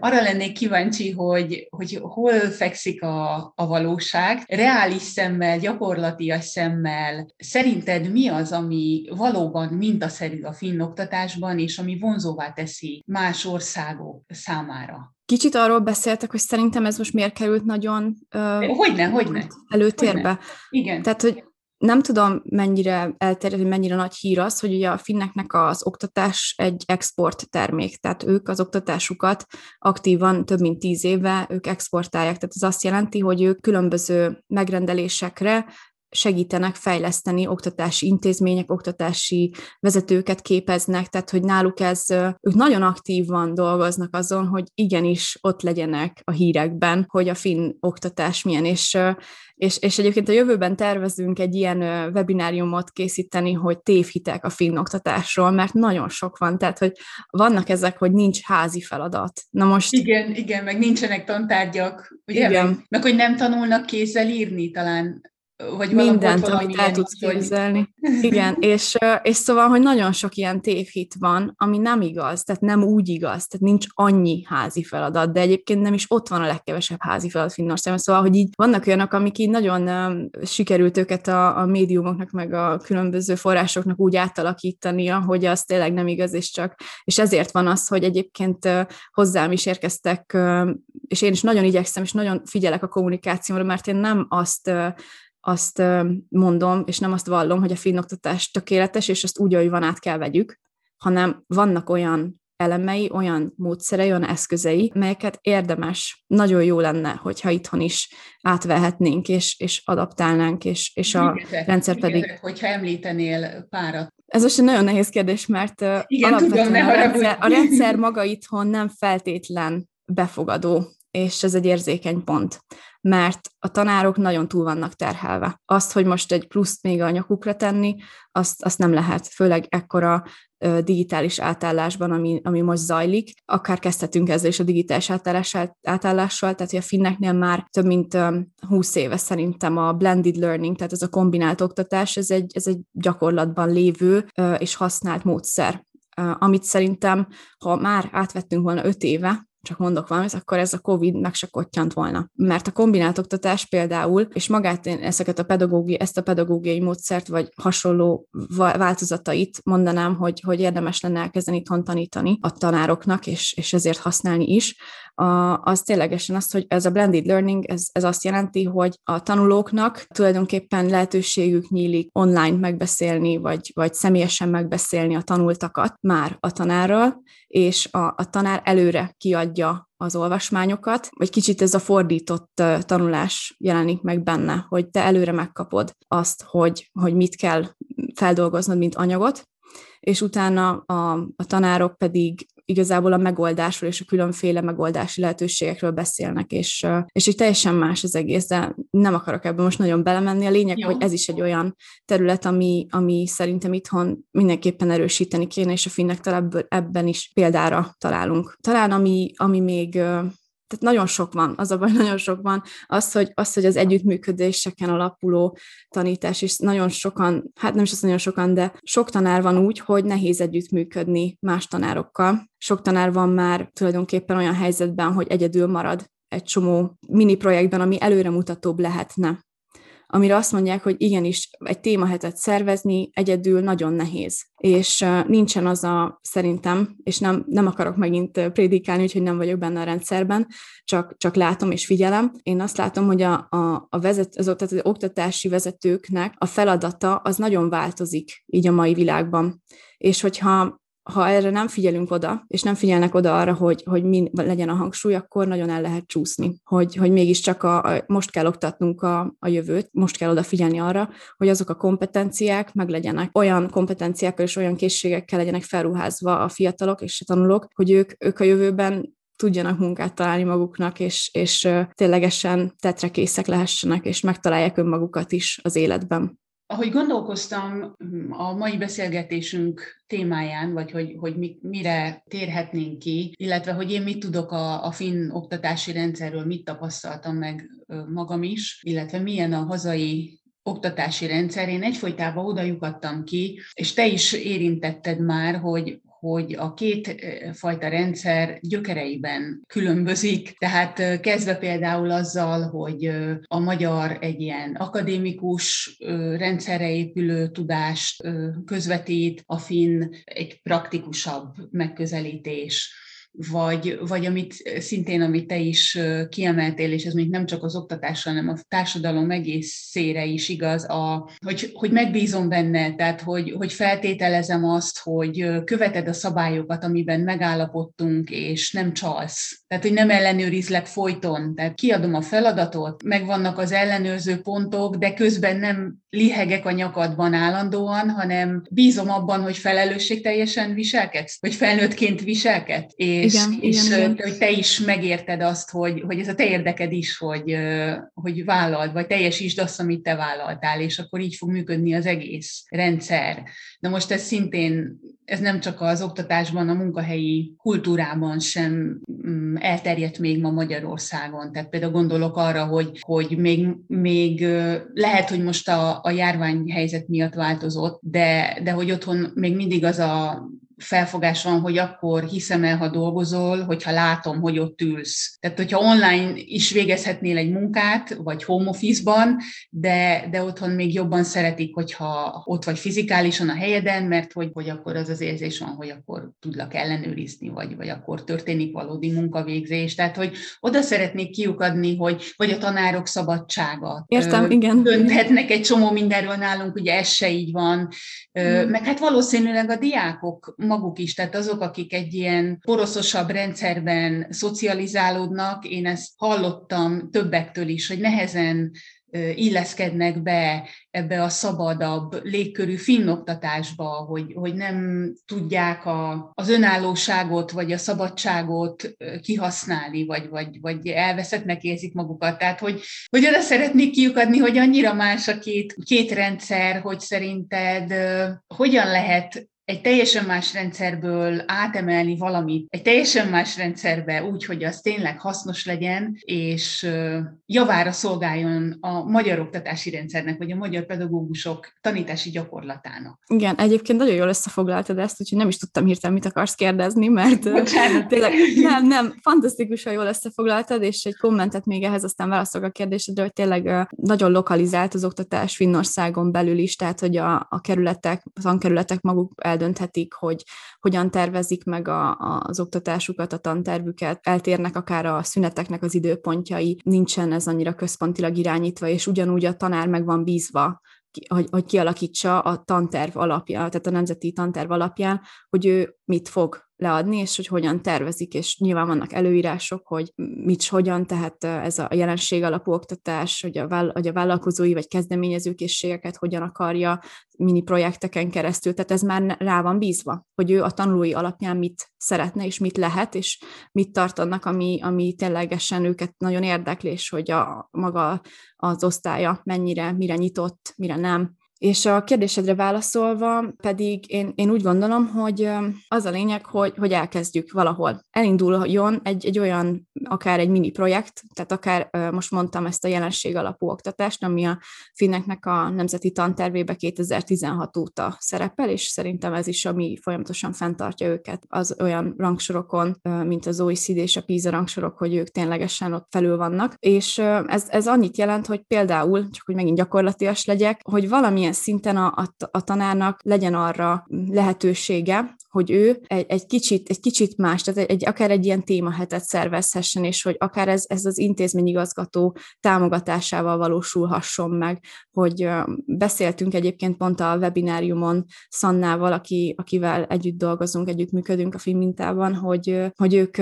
Arra lennék kíváncsi, hogy, hogy hol fekszik a, a valóság. Reális szemmel, gyakorlatias szemmel szerinted mi az, ami valóban mintaszerű a finn oktatásban, és ami vonzóvá teszi más országok számára? Kicsit arról beszéltek, hogy szerintem ez most miért került nagyon uh, hogyne, hogyne. előtérbe. Hogyne. Igen. Tehát, hogy nem tudom, mennyire elterjedt, hogy mennyire nagy hír az, hogy ugye a finneknek az oktatás egy export termék, tehát ők az oktatásukat aktívan több mint tíz éve ők exportálják, tehát ez azt jelenti, hogy ők különböző megrendelésekre segítenek fejleszteni oktatási intézmények, oktatási vezetőket képeznek, tehát hogy náluk ez, ők nagyon aktívan dolgoznak azon, hogy igenis ott legyenek a hírekben, hogy a finn oktatás milyen, és, és, és egyébként a jövőben tervezünk egy ilyen webináriumot készíteni, hogy tévhitek a finn oktatásról, mert nagyon sok van, tehát hogy vannak ezek, hogy nincs házi feladat. Na most... Igen, igen, meg nincsenek tantárgyak, ugye? Igen. Meg hogy nem tanulnak kézzel írni talán vagy mindent, amit el tudsz képzelni. [laughs] Igen, és, és szóval, hogy nagyon sok ilyen tévhit van, ami nem igaz, tehát nem úgy igaz, tehát nincs annyi házi feladat, de egyébként nem is ott van a legkevesebb házi feladat Finnországban, szóval, hogy így vannak olyanok, amik így nagyon um, sikerült őket a, a médiumoknak, meg a különböző forrásoknak úgy átalakítania, hogy az tényleg nem igaz, és csak, és ezért van az, hogy egyébként uh, hozzám is érkeztek, uh, és én is nagyon igyekszem, és nagyon figyelek a kommunikációra, mert én nem azt uh, azt mondom, és nem azt vallom, hogy a finn oktatás tökéletes, és azt úgy, ahogy van, át kell vegyük, hanem vannak olyan elemei, olyan módszerei, olyan eszközei, melyeket érdemes, nagyon jó lenne, hogyha itthon is átvehetnénk, és, és adaptálnánk, és, és a Működek, rendszer pedig... Működek, hogyha említenél párat. Ez most egy nagyon nehéz kérdés, mert Igen, alapvetően tudom, a, rendszer, a rendszer maga itthon nem feltétlen befogadó, és ez egy érzékeny pont mert a tanárok nagyon túl vannak terhelve. Azt, hogy most egy pluszt még a nyakukra tenni, azt, azt nem lehet, főleg ekkora digitális átállásban, ami, ami most zajlik. Akár kezdhetünk ezzel is a digitális átállással, átállással, tehát hogy a finneknél már több mint 20 éve szerintem a blended learning, tehát ez a kombinált oktatás, ez egy, ez egy gyakorlatban lévő és használt módszer amit szerintem, ha már átvettünk volna öt éve, csak mondok valamit, akkor ez a COVID meg se volna. Mert a kombinált oktatás például, és magát én ezeket a pedagógi, ezt a pedagógiai módszert, vagy hasonló változatait mondanám, hogy, hogy érdemes lenne elkezdeni itthon tanítani a tanároknak, és, és ezért használni is, az ténylegesen az, hogy ez a blended learning, ez, ez azt jelenti, hogy a tanulóknak tulajdonképpen lehetőségük nyílik online megbeszélni, vagy, vagy személyesen megbeszélni a tanultakat már a tanárral, és a, a tanár előre kiadja az olvasmányokat, vagy kicsit ez a fordított tanulás jelenik meg benne, hogy te előre megkapod azt, hogy, hogy mit kell feldolgoznod, mint anyagot, és utána a, a tanárok pedig igazából a megoldásról és a különféle megoldási lehetőségekről beszélnek, és, és így teljesen más az egész, de nem akarok ebben most nagyon belemenni. A lényeg, Jó. hogy ez is egy olyan terület, ami, ami szerintem itthon mindenképpen erősíteni kéne, és a finnek ebből, ebben is példára találunk. Talán ami, ami még tehát nagyon sok van, az a baj, [laughs] nagyon sok van, az, hogy, az, hogy az együttműködéseken alapuló tanítás, és nagyon sokan, hát nem is az nagyon sokan, de sok tanár van úgy, hogy nehéz együttműködni más tanárokkal. Sok tanár van már tulajdonképpen olyan helyzetben, hogy egyedül marad egy csomó mini projektben, ami előremutatóbb lehetne amire azt mondják, hogy igenis egy témahetet szervezni egyedül nagyon nehéz. És nincsen az a, szerintem, és nem, nem akarok megint prédikálni, úgyhogy nem vagyok benne a rendszerben, csak, csak látom és figyelem. Én azt látom, hogy a, a, a vezet, az, tehát az oktatási vezetőknek a feladata az nagyon változik így a mai világban. És hogyha ha erre nem figyelünk oda, és nem figyelnek oda arra, hogy, hogy mi legyen a hangsúly, akkor nagyon el lehet csúszni, hogy, hogy mégiscsak a, a, most kell oktatnunk a, a jövőt, most kell odafigyelni arra, hogy azok a kompetenciák meg legyenek, olyan kompetenciákkal és olyan készségekkel legyenek felruházva a fiatalok és a tanulók, hogy ők, ők a jövőben tudjanak munkát találni maguknak, és, és ténylegesen tetrekészek lehessenek, és megtalálják önmagukat is az életben ahogy gondolkoztam a mai beszélgetésünk témáján, vagy hogy, hogy mi, mire térhetnénk ki, illetve hogy én mit tudok a, a finn oktatási rendszerről, mit tapasztaltam meg magam is, illetve milyen a hazai oktatási rendszer, én egyfolytában oda lyukadtam ki, és te is érintetted már, hogy, hogy a két fajta rendszer gyökereiben különbözik. Tehát kezdve például azzal, hogy a magyar egy ilyen akadémikus rendszerre épülő tudást közvetít, a finn egy praktikusabb megközelítés vagy, vagy amit szintén, amit te is kiemeltél, és ez még nem csak az oktatásra, hanem a társadalom egészére is igaz, a, hogy, hogy megbízom benne, tehát hogy, hogy feltételezem azt, hogy követed a szabályokat, amiben megállapodtunk, és nem csalsz. Tehát, hogy nem ellenőrizlek folyton, tehát kiadom a feladatot, megvannak az ellenőrző pontok, de közben nem lihegek a nyakadban állandóan, hanem bízom abban, hogy felelősségteljesen viselkedsz, hogy felnőttként viselkedsz, és, igen, és igen, igen. hogy te is megérted azt, hogy, hogy ez a te érdeked is, hogy, hogy vállald, vagy teljesítsd azt, amit te vállaltál, és akkor így fog működni az egész rendszer. De most ez szintén, ez nem csak az oktatásban, a munkahelyi kultúrában sem mm, elterjedt még ma Magyarországon. Tehát például gondolok arra, hogy, hogy még, még lehet, hogy most a, járványhelyzet miatt változott, de, de hogy otthon még mindig az a felfogás van, hogy akkor hiszem el, ha dolgozol, hogyha látom, hogy ott ülsz. Tehát, hogyha online is végezhetnél egy munkát, vagy home office-ban, de, de otthon még jobban szeretik, hogyha ott vagy fizikálisan a helyeden, mert hogy, hogy akkor az az érzés van, hogy akkor tudlak ellenőrizni, vagy, vagy akkor történik valódi munkavégzés. Tehát, hogy oda szeretnék kiukadni, hogy vagy a tanárok szabadsága. Értem, ö, igen. Dönthetnek egy csomó mindenről nálunk, ugye ez se így van. Ö, mm. Meg hát valószínűleg a diákok maguk is, tehát azok, akik egy ilyen poroszosabb rendszerben szocializálódnak, én ezt hallottam többektől is, hogy nehezen illeszkednek be ebbe a szabadabb légkörű finnoktatásba, hogy, hogy nem tudják a, az önállóságot vagy a szabadságot kihasználni, vagy, vagy, vagy elveszettnek érzik magukat. Tehát, hogy, hogy oda szeretnék kiukadni, hogy annyira más a két, két rendszer, hogy szerinted hogyan lehet egy teljesen más rendszerből átemelni valamit egy teljesen más rendszerbe úgy, hogy az tényleg hasznos legyen, és javára szolgáljon a magyar oktatási rendszernek, vagy a magyar pedagógusok tanítási gyakorlatának. Igen, egyébként nagyon jól összefoglaltad ezt, úgyhogy nem is tudtam hirtelen, mit akarsz kérdezni, mert Bocsánat. tényleg nem, nem, fantasztikusan jól összefoglaltad, és egy kommentet még ehhez aztán válaszolok a kérdésedre, hogy tényleg nagyon lokalizált az oktatás Finnországon belül is, tehát hogy a, a kerületek, az tankerületek maguk el eldönthetik, hogy hogyan tervezik meg a, a, az oktatásukat, a tantervüket, eltérnek akár a szüneteknek az időpontjai, nincsen ez annyira központilag irányítva, és ugyanúgy a tanár meg van bízva hogy, hogy kialakítsa a tanterv alapja, tehát a nemzeti tanterv alapján, hogy ő mit fog leadni, és hogy hogyan tervezik, és nyilván vannak előírások, hogy mit, hogyan, tehát ez a jelenség alapú oktatás, hogy a, váll- hogy a vállalkozói vagy kezdeményezőkészségeket hogyan akarja mini projekteken keresztül, tehát ez már rá van bízva, hogy ő a tanulói alapján mit szeretne, és mit lehet, és mit tartanak, ami, ami ténylegesen őket nagyon érdekli, és hogy a maga az osztálya mennyire, mire nyitott, mire nem, és a kérdésedre válaszolva pedig én, én úgy gondolom, hogy az a lényeg, hogy, hogy elkezdjük valahol. Elinduljon egy, egy olyan, akár egy mini projekt, tehát akár most mondtam ezt a jelenség alapú oktatást, ami a finneknek a nemzeti tantervébe 2016 óta szerepel, és szerintem ez is, ami folyamatosan fenntartja őket az olyan rangsorokon, mint az OECD és a PISA rangsorok, hogy ők ténylegesen ott felül vannak. És ez, ez annyit jelent, hogy például, csak hogy megint gyakorlatias legyek, hogy valamilyen valamilyen szinten a, a, a tanárnak legyen arra lehetősége, hogy ő egy, egy, kicsit, egy kicsit más, tehát egy, egy, akár egy ilyen témahetet szervezhessen, és hogy akár ez, ez az intézményigazgató támogatásával valósulhasson meg, hogy beszéltünk egyébként pont a webináriumon Szannával, aki, akivel együtt dolgozunk, együtt működünk a Finnmintában, hogy, hogy ők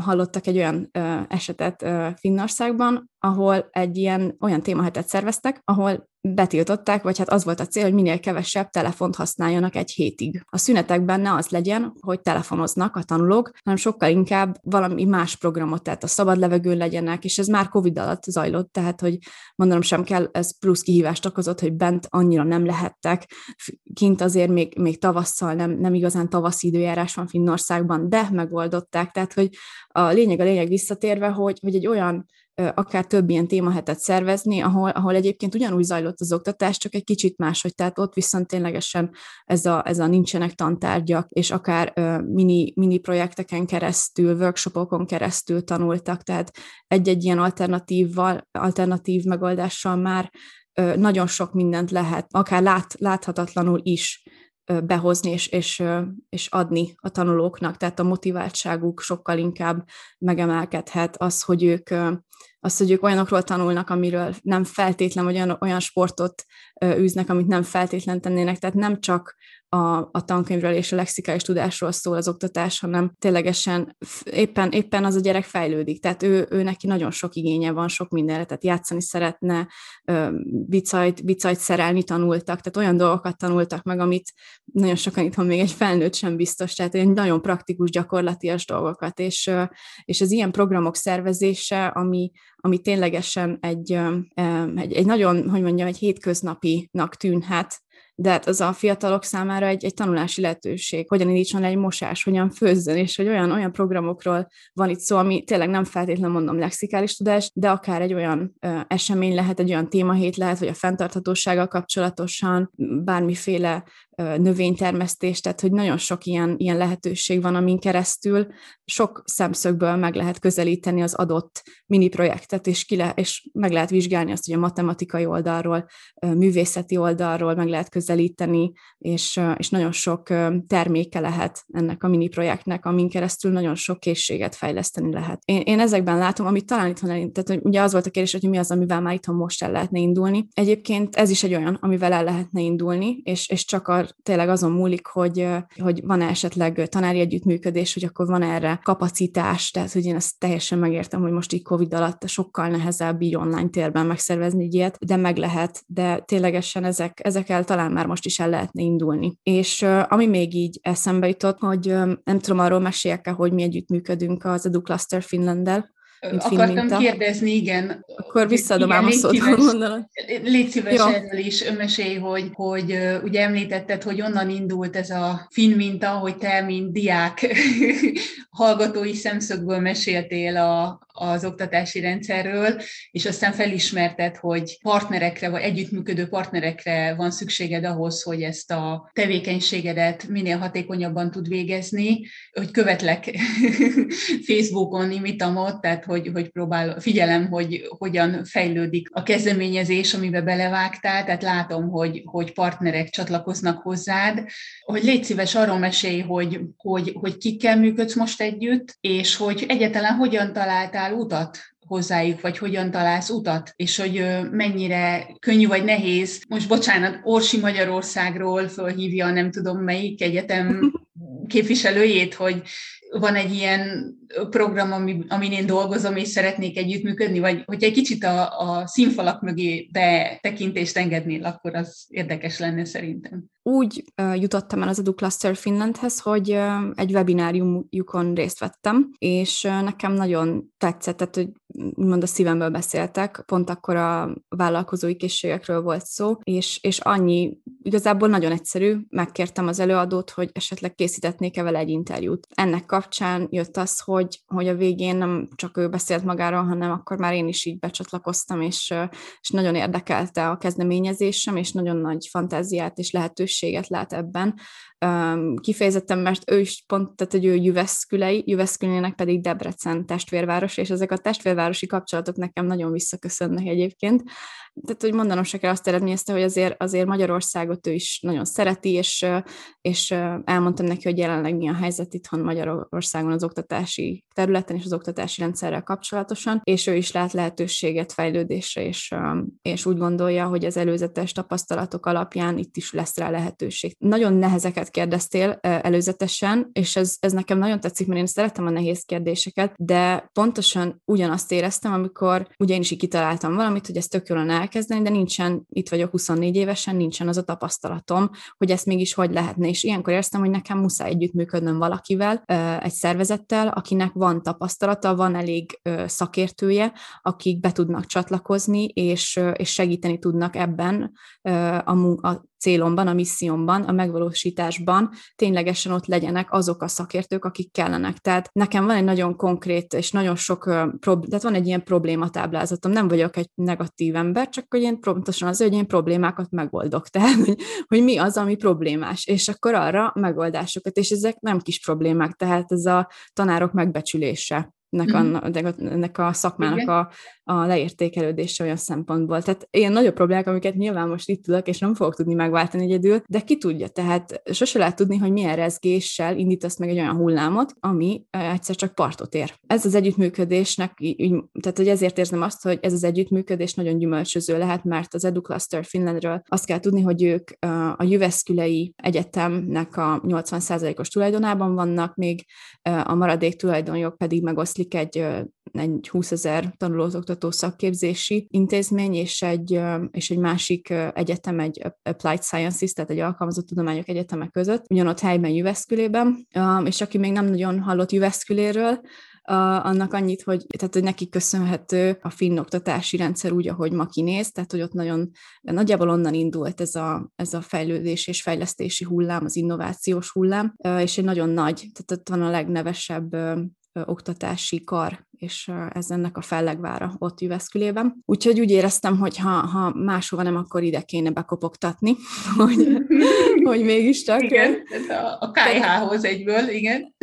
hallottak egy olyan esetet Finnországban, ahol egy ilyen olyan témahetet szerveztek, ahol betiltották, vagy hát az volt a cél, hogy minél kevesebb telefont használjanak egy hétig. A szünetekben ne az legyen, hogy telefonoznak a tanulók, hanem sokkal inkább valami más programot, tehát a szabad levegőn legyenek, és ez már Covid alatt zajlott, tehát hogy mondanom sem kell, ez plusz kihívást okozott, hogy bent annyira nem lehettek, kint azért még, még tavasszal nem, nem igazán tavaszi időjárás van Finnországban, de megoldották, tehát hogy a lényeg a lényeg visszatérve, hogy, hogy egy olyan akár több ilyen témahetet szervezni, ahol, ahol egyébként ugyanúgy zajlott az oktatás, csak egy kicsit máshogy, tehát ott viszont ténylegesen ez a, ez a nincsenek tantárgyak, és akár mini, mini projekteken keresztül, workshopokon keresztül tanultak, tehát egy-egy ilyen alternatívval, alternatív megoldással már nagyon sok mindent lehet, akár lát, láthatatlanul is behozni és, és, és adni a tanulóknak, tehát a motiváltságuk sokkal inkább megemelkedhet, az, hogy ők, az, hogy ők olyanokról tanulnak, amiről nem feltétlen, vagy olyan, olyan sportot űznek, amit nem feltétlen tennének, tehát nem csak a, a tankönyvről és a lexikális tudásról szól az oktatás, hanem ténylegesen éppen, éppen az a gyerek fejlődik, tehát ő, ő neki nagyon sok igénye van, sok mindenre, tehát játszani szeretne, bicajt, bicajt szerelni tanultak, tehát olyan dolgokat tanultak meg, amit nagyon sokan itthon még egy felnőtt sem biztos, tehát egy nagyon praktikus, gyakorlatias dolgokat, és, és az ilyen programok szervezése, ami, ami ténylegesen egy, egy, egy nagyon, hogy mondjam, egy hétköznapinak tűnhet, de hát az a fiatalok számára egy, egy tanulási lehetőség, hogyan indítson egy mosás, hogyan főzzön, és hogy olyan, olyan programokról van itt szó, ami tényleg nem feltétlenül mondom lexikális tudás, de akár egy olyan ö, esemény lehet, egy olyan témahét lehet, hogy a fenntarthatósággal kapcsolatosan bármiféle növénytermesztés, tehát hogy nagyon sok ilyen, ilyen lehetőség van, amin keresztül sok szemszögből meg lehet közelíteni az adott mini projektet, és, ki le, és meg lehet vizsgálni azt, hogy a matematikai oldalról, művészeti oldalról meg lehet közelíteni, és, és nagyon sok terméke lehet ennek a mini projektnek, amin keresztül nagyon sok készséget fejleszteni lehet. Én, én ezekben látom, amit talán itthon el, tehát hogy ugye az volt a kérdés, hogy mi az, amivel már itthon most el lehetne indulni. Egyébként ez is egy olyan, amivel el lehetne indulni, és, és csak a, tényleg azon múlik, hogy, hogy van-e esetleg tanári együttműködés, hogy akkor van erre kapacitás, tehát hogy én ezt teljesen megértem, hogy most így Covid alatt sokkal nehezebb így online térben megszervezni egy ilyet, de meg lehet, de ténylegesen ezek, ezekkel talán már most is el lehetne indulni. És ami még így eszembe jutott, hogy nem tudom, arról meséljek hogy mi együttműködünk az Edu Cluster Finlanddel, Akartam minta. kérdezni, igen. Akkor visszaadom ám a szót, ha mondanak. Légy szíves Jó. erről is, mesélj, hogy, hogy ugye említetted, hogy onnan indult ez a fin minta, hogy te, mint diák [laughs] hallgatói szemszögből meséltél a, az oktatási rendszerről, és aztán felismerted, hogy partnerekre, vagy együttműködő partnerekre van szükséged ahhoz, hogy ezt a tevékenységedet minél hatékonyabban tud végezni, hogy követlek [laughs] Facebookon, imitamot, tehát hogy, hogy próbál, figyelem, hogy hogyan fejlődik a kezdeményezés, amiben belevágtál, tehát látom, hogy, hogy partnerek csatlakoznak hozzád, hogy légy szíves arról mesélj, hogy, hogy, hogy kikkel működsz most együtt, és hogy egyáltalán hogyan találtál utat hozzájuk, vagy hogyan találsz utat, és hogy mennyire könnyű vagy nehéz. Most bocsánat, Orsi Magyarországról fölhívja nem tudom melyik egyetem [laughs] képviselőjét, hogy van egy ilyen program, ami, amin én dolgozom, és szeretnék együttműködni, vagy hogy egy kicsit a, a színfalak mögé betekintést engednél, akkor az érdekes lenne szerintem. Úgy uh, jutottam el az Edu Cluster Finlandhez, hogy uh, egy webináriumjukon részt vettem, és uh, nekem nagyon tetszett, tehát hogy úgymond a szívemből beszéltek, pont akkor a vállalkozói készségekről volt szó, és, és annyi, igazából nagyon egyszerű, megkértem az előadót, hogy esetleg készítetnék-e vele egy interjút. Ennek kapcsán jött az, hogy, hogy a végén nem csak ő beszélt magáról, hanem akkor már én is így becsatlakoztam, és, és nagyon érdekelte a kezdeményezésem, és nagyon nagy fantáziát és lehetőséget lát ebben, kifejezetten, mert ő is pont, tehát hogy ő Jüveszkülei, Jüveszkülének pedig Debrecen testvérváros, és ezek a testvérvárosi kapcsolatok nekem nagyon visszaköszönnek egyébként. Tehát, hogy mondanom se kell azt eredményezte, hogy azért, azért Magyarországot ő is nagyon szereti, és, és elmondtam neki, hogy jelenleg mi a helyzet itthon Magyarországon az oktatási területen és az oktatási rendszerrel kapcsolatosan, és ő is lát lehetőséget fejlődésre, és, és úgy gondolja, hogy az előzetes tapasztalatok alapján itt is lesz rá lehetőség. Nagyon nehezeket kérdeztél előzetesen, és ez, ez nekem nagyon tetszik, mert én szeretem a nehéz kérdéseket, de pontosan ugyanazt éreztem, amikor ugye én is így kitaláltam valamit, hogy ezt tök jól elkezdeni, de nincsen, itt vagyok 24 évesen, nincsen az a tapasztalatom, hogy ezt mégis hogy lehetne. És ilyenkor éreztem, hogy nekem muszáj együttműködnöm valakivel, egy szervezettel, akinek van tapasztalata, van elég szakértője, akik be tudnak csatlakozni, és, és segíteni tudnak ebben a, a célomban, a missziómban, a megvalósításban ténylegesen ott legyenek azok a szakértők, akik kellenek. Tehát nekem van egy nagyon konkrét és nagyon sok tehát van egy ilyen problématáblázatom, nem vagyok egy negatív ember, csak hogy én pontosan az, hogy én problémákat megoldok. [laughs] Tehát, hogy, hogy mi az, ami problémás, és akkor arra megoldásokat, és ezek nem kis problémák, tehát ez a tanárok megbecsülése ennek, mm-hmm. a, ennek a szakmának a, a leértékelődése olyan szempontból. Tehát ilyen nagyobb problémák, amiket nyilván most itt tudok, és nem fogok tudni megváltani egyedül, de ki tudja, tehát sose lehet tudni, hogy milyen rezgéssel indítasz meg egy olyan hullámot, ami egyszer csak partot ér. Ez az együttműködésnek, tehát hogy ezért érzem azt, hogy ez az együttműködés nagyon gyümölcsöző lehet, mert az EduCluster Finlandről azt kell tudni, hogy ők a Jüveszkülei Egyetemnek a 80%-os tulajdonában vannak, még a maradék tulajdonjog pedig megoszlik egy egy 20 ezer tanulózoktató szakképzési intézmény, és egy, és egy másik egyetem, egy Applied Sciences, tehát egy alkalmazott tudományok egyetemek között, ugyanott helyben Jüveszkülében, és aki még nem nagyon hallott Jüveszküléről, annak annyit, hogy, tehát, hogy neki köszönhető a finn oktatási rendszer úgy, ahogy ma kinéz, tehát hogy ott nagyon, nagyjából onnan indult ez a, ez a fejlődés és fejlesztési hullám, az innovációs hullám, és egy nagyon nagy, tehát ott van a legnevesebb oktatási kar és ez ennek a fellegvára ott Jüveszkülében. Úgyhogy úgy éreztem, hogy ha, ha máshova nem, akkor ide kéne bekopogtatni, [laughs] hogy, hogy mégiscsak... Igen, a, a KH-hoz egyből, igen.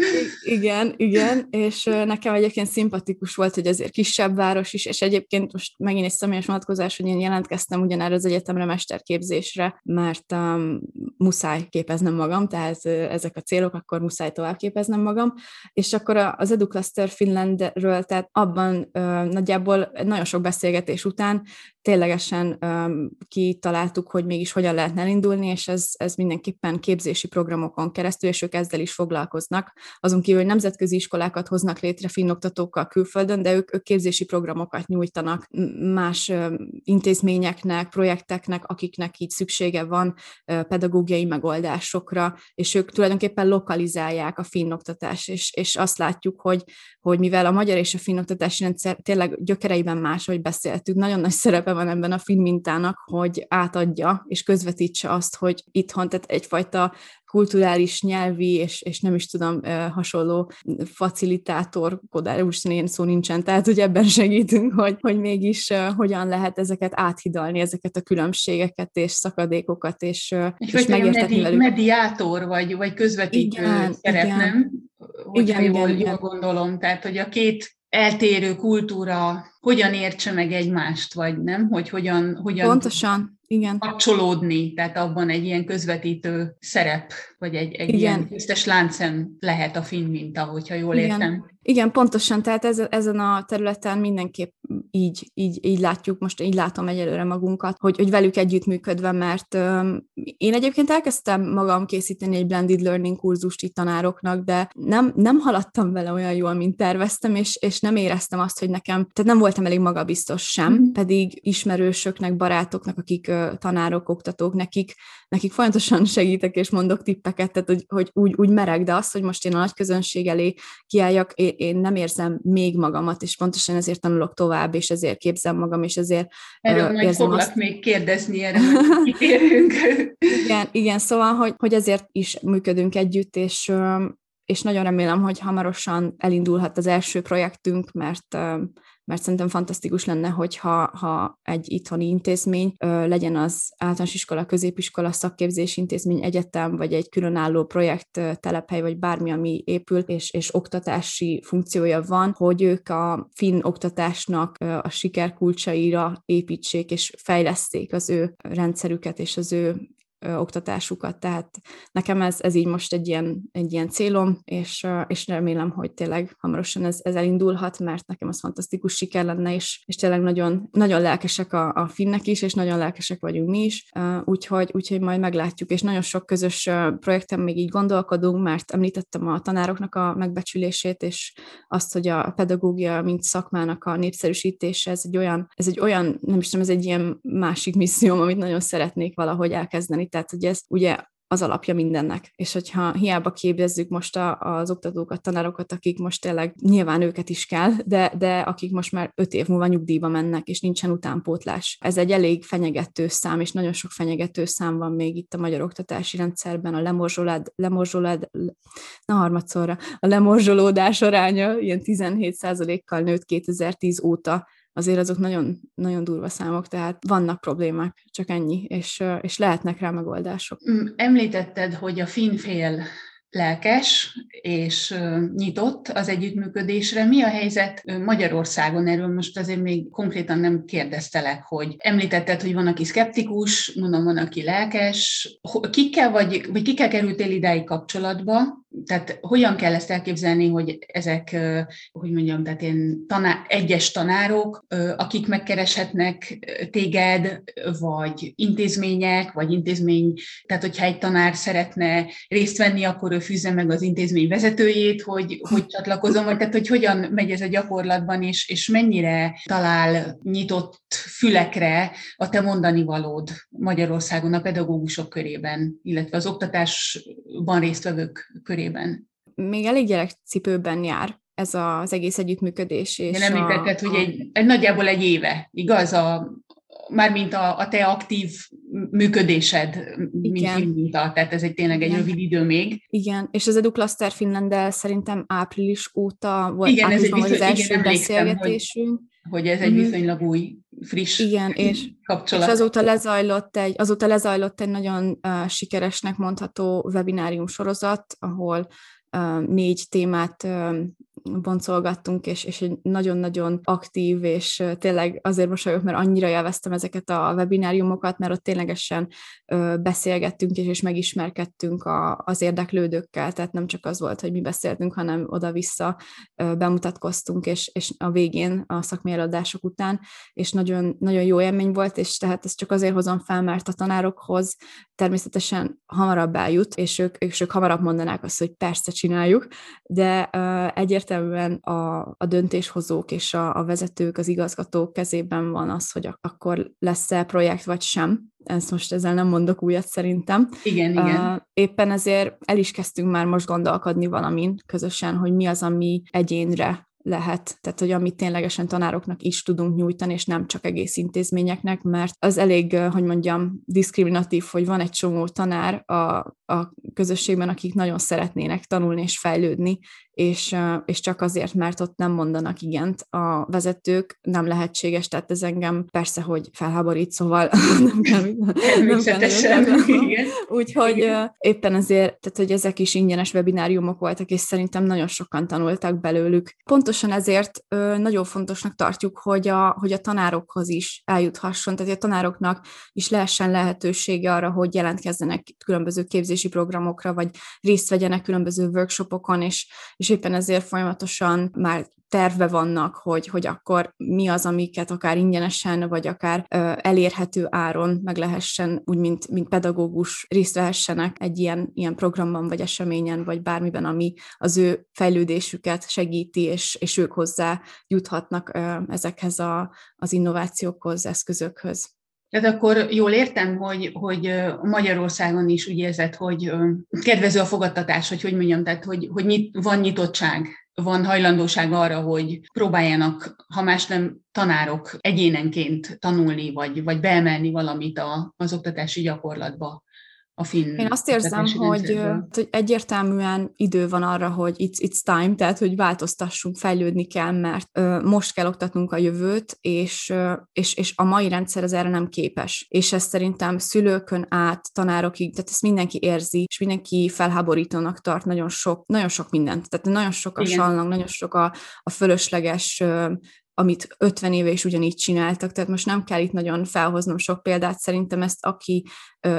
Igen, igen, és nekem egyébként szimpatikus volt, hogy azért kisebb város is, és egyébként most megint egy személyes vonatkozás, hogy én jelentkeztem ugyanerre az egyetemre mesterképzésre, mert um, muszáj képeznem magam, tehát ezek a célok, akkor muszáj tovább képeznem magam, és akkor az EduCluster Finlandről, tehát abban uh, nagyjából nagyon sok beszélgetés után ténylegesen um, kitaláltuk, hogy mégis hogyan lehetne elindulni, és ez, ez mindenképpen képzési programokon keresztül, és ők ezzel is foglalkoznak. Azon kívül, hogy nemzetközi iskolákat hoznak létre finnoktatókkal külföldön, de ők, ők képzési programokat nyújtanak más um, intézményeknek, projekteknek, akiknek így szüksége van uh, pedagógiai megoldásokra, és ők tulajdonképpen lokalizálják a finnoktatást, és, és azt látjuk, hogy, hogy mivel a magyar és a finnoktatási rendszer tényleg gyökereiben más, hogy beszéltük, nagyon nagy szerepe szerepe van ebben a film mintának, hogy átadja és közvetítse azt, hogy itthon, tehát egyfajta kulturális, nyelvi, és, és nem is tudom, hasonló facilitátor, most ilyen szó nincsen, tehát hogy ebben segítünk, hogy, hogy mégis hogyan lehet ezeket áthidalni, ezeket a különbségeket és szakadékokat, és, és, és megértetni medi- velük. mediátor, vagy, vagy közvetítő igen, szerep, igen. nem? Hogyha igen, jól, igen, jól gondolom, tehát hogy a két eltérő kultúra hogyan értse meg egymást, vagy nem? Hogy hogyan, hogyan Pontosan, igen. kapcsolódni, tehát abban egy ilyen közvetítő szerep, vagy egy, egy igen. ilyen tisztes láncem lehet a finn minta, hogyha jól igen. értem. Igen, pontosan, tehát ez, ezen a területen mindenképp így, így, így látjuk, most így látom egyelőre magunkat, hogy, hogy velük együttműködve, mert um, én egyébként elkezdtem magam készíteni egy blended learning kurzust itt tanároknak, de nem, nem haladtam vele olyan jól, mint terveztem, és, és nem éreztem azt, hogy nekem, tehát nem voltam elég magabiztos sem, mm. pedig ismerősöknek, barátoknak, akik tanárok, oktatók, nekik, nekik folyamatosan [laughs] segítek és mondok tippeket, tehát hogy, hogy úgy, úgy merek, de az, hogy most én a nagy közönség elé kiálljak, én, én nem érzem még magamat, és pontosan ezért tanulok tovább, és ezért képzem magam, és ezért Erről uh, majd foglak azt... még kérdezni, erre [laughs] igen, igen, szóval, hogy, hogy ezért is működünk együtt, és és nagyon remélem, hogy hamarosan elindulhat az első projektünk, mert mert szerintem fantasztikus lenne, hogyha ha egy itthoni intézmény legyen az általános iskola, középiskola, szakképzési intézmény, egyetem, vagy egy különálló projekt, telephely, vagy bármi, ami épül, és, és oktatási funkciója van, hogy ők a finn oktatásnak a sikerkulcsaira építsék, és fejleszték az ő rendszerüket és az ő oktatásukat, tehát nekem ez, ez így most egy ilyen, egy ilyen célom, és, és remélem, hogy tényleg hamarosan ez, ez elindulhat, mert nekem az fantasztikus siker lenne, és, és tényleg nagyon, nagyon lelkesek a, a finnek is, és nagyon lelkesek vagyunk mi is, úgyhogy, úgyhogy majd meglátjuk, és nagyon sok közös projekten még így gondolkodunk, mert említettem a tanároknak a megbecsülését, és azt, hogy a pedagógia, mint szakmának a népszerűsítése, ez egy olyan, ez egy olyan, nem is tudom, ez egy ilyen másik misszióm, amit nagyon szeretnék valahogy elkezdeni tehát hogy ez ugye az alapja mindennek. És hogyha hiába képezzük most a, az oktatókat, tanárokat, akik most tényleg nyilván őket is kell, de, de akik most már öt év múlva nyugdíjba mennek, és nincsen utánpótlás. Ez egy elég fenyegető szám, és nagyon sok fenyegető szám van még itt a magyar oktatási rendszerben, a lemorzsolód, lemorzsolód, na harmadszorra, a lemorzsolódás aránya ilyen 17%-kal nőtt 2010 óta, azért azok nagyon, nagyon durva számok, tehát vannak problémák, csak ennyi, és, és lehetnek rá megoldások. Mm, említetted, hogy a finfél lelkes és nyitott az együttműködésre. Mi a helyzet Magyarországon? Erről most azért még konkrétan nem kérdeztelek, hogy említetted, hogy van, aki szkeptikus, mondom, van, aki lelkes. Kikkel vagy, vagy kikkel kerültél idáig kapcsolatba? Tehát hogyan kell ezt elképzelni, hogy ezek, hogy mondjam, tehát ilyen taná- egyes tanárok, akik megkereshetnek téged, vagy intézmények, vagy intézmény, tehát hogyha egy tanár szeretne részt venni, akkor ő fűzze meg az intézmény vezetőjét, hogy, hogy csatlakozom, vagy tehát hogy hogyan megy ez a gyakorlatban, és, és mennyire talál nyitott fülekre a te mondani valód Magyarországon a pedagógusok körében, illetve az oktatásban résztvevők körében. Még elég gyerekcipőben jár ez az egész együttműködés. És nem említetted, a, hogy egy, egy, nagyjából egy éve, igaz? A, mármint a, a te aktív működésed, Igen. mint minta, tehát ez egy tényleg egy Igen. rövid idő még. Igen, és az Educluster Finlanddel szerintem április óta volt, igen, ez egy viszony, az első igen, beszélgetésünk. Hogy, hogy ez egy uh-huh. viszonylag új, friss Igen, és, kapcsolat. És azóta lezajlott egy, azóta lezajlott egy nagyon uh, sikeresnek mondható webinárium sorozat, ahol uh, négy témát uh, boncolgattunk, és, és egy nagyon-nagyon aktív, és tényleg azért mosolyogok, mert annyira élveztem ezeket a webináriumokat, mert ott ténylegesen beszélgettünk, és, és megismerkedtünk a, az érdeklődőkkel, tehát nem csak az volt, hogy mi beszéltünk, hanem oda-vissza bemutatkoztunk, és, és a végén a szakmai után, és nagyon, nagyon jó élmény volt, és tehát ezt csak azért hozom fel, mert a tanárokhoz természetesen hamarabb eljut, és ők, ők, ők hamarabb mondanák azt, hogy persze csináljuk, de uh, egyértelműen a, a döntéshozók és a, a vezetők, az igazgatók kezében van az, hogy akkor lesz-e projekt vagy sem. Ezt most ezzel nem mondok újat szerintem. Igen, igen. Éppen ezért el is kezdtünk már most gondolkodni valamin közösen, hogy mi az, ami egyénre lehet, tehát hogy amit ténylegesen tanároknak is tudunk nyújtani, és nem csak egész intézményeknek, mert az elég, hogy mondjam, diszkriminatív, hogy van egy csomó tanár a, a közösségben, akik nagyon szeretnének tanulni és fejlődni, és, és csak azért, mert ott nem mondanak igent a vezetők, nem lehetséges, tehát ez engem persze, hogy felháborít, szóval [laughs] nem kell, nem kell Úgyhogy éppen ezért, tehát hogy ezek is ingyenes webináriumok voltak, és szerintem nagyon sokan tanultak belőlük. Pontosan ezért nagyon fontosnak tartjuk, hogy a, hogy a tanárokhoz is eljuthasson, tehát a tanároknak is lehessen lehetősége arra, hogy jelentkezzenek különböző képzési programokra, vagy részt vegyenek különböző workshopokon, és, és éppen ezért folyamatosan már terve vannak, hogy, hogy akkor mi az, amiket akár ingyenesen, vagy akár ö, elérhető áron meg lehessen, úgy mint, mint pedagógus részt vehessenek egy ilyen, ilyen programban, vagy eseményen, vagy bármiben, ami az ő fejlődésüket segíti, és, és ők hozzá juthatnak ö, ezekhez a, az innovációkhoz, eszközökhöz. Tehát akkor jól értem, hogy, hogy Magyarországon is úgy érzed, hogy kedvező a fogadtatás, hogy hogy mondjam, tehát hogy, hogy nyit, van nyitottság, van hajlandóság arra, hogy próbáljanak, ha más nem tanárok egyénenként tanulni, vagy, vagy beemelni valamit a, az oktatási gyakorlatba a finn Én azt érzem, hogy, hogy egyértelműen idő van arra, hogy it's, it's time, tehát hogy változtassunk, fejlődni kell, mert ö, most kell oktatnunk a jövőt, és, ö, és, és a mai rendszer az erre nem képes. És ez szerintem szülőkön át, tanárokig, tehát ezt mindenki érzi, és mindenki felháborítónak tart nagyon sok, nagyon sok mindent. Tehát nagyon sok a sallang, nagyon sok a, a fölösleges ö, amit 50 éve is ugyanígy csináltak, tehát most nem kell itt nagyon felhoznom sok példát, szerintem ezt aki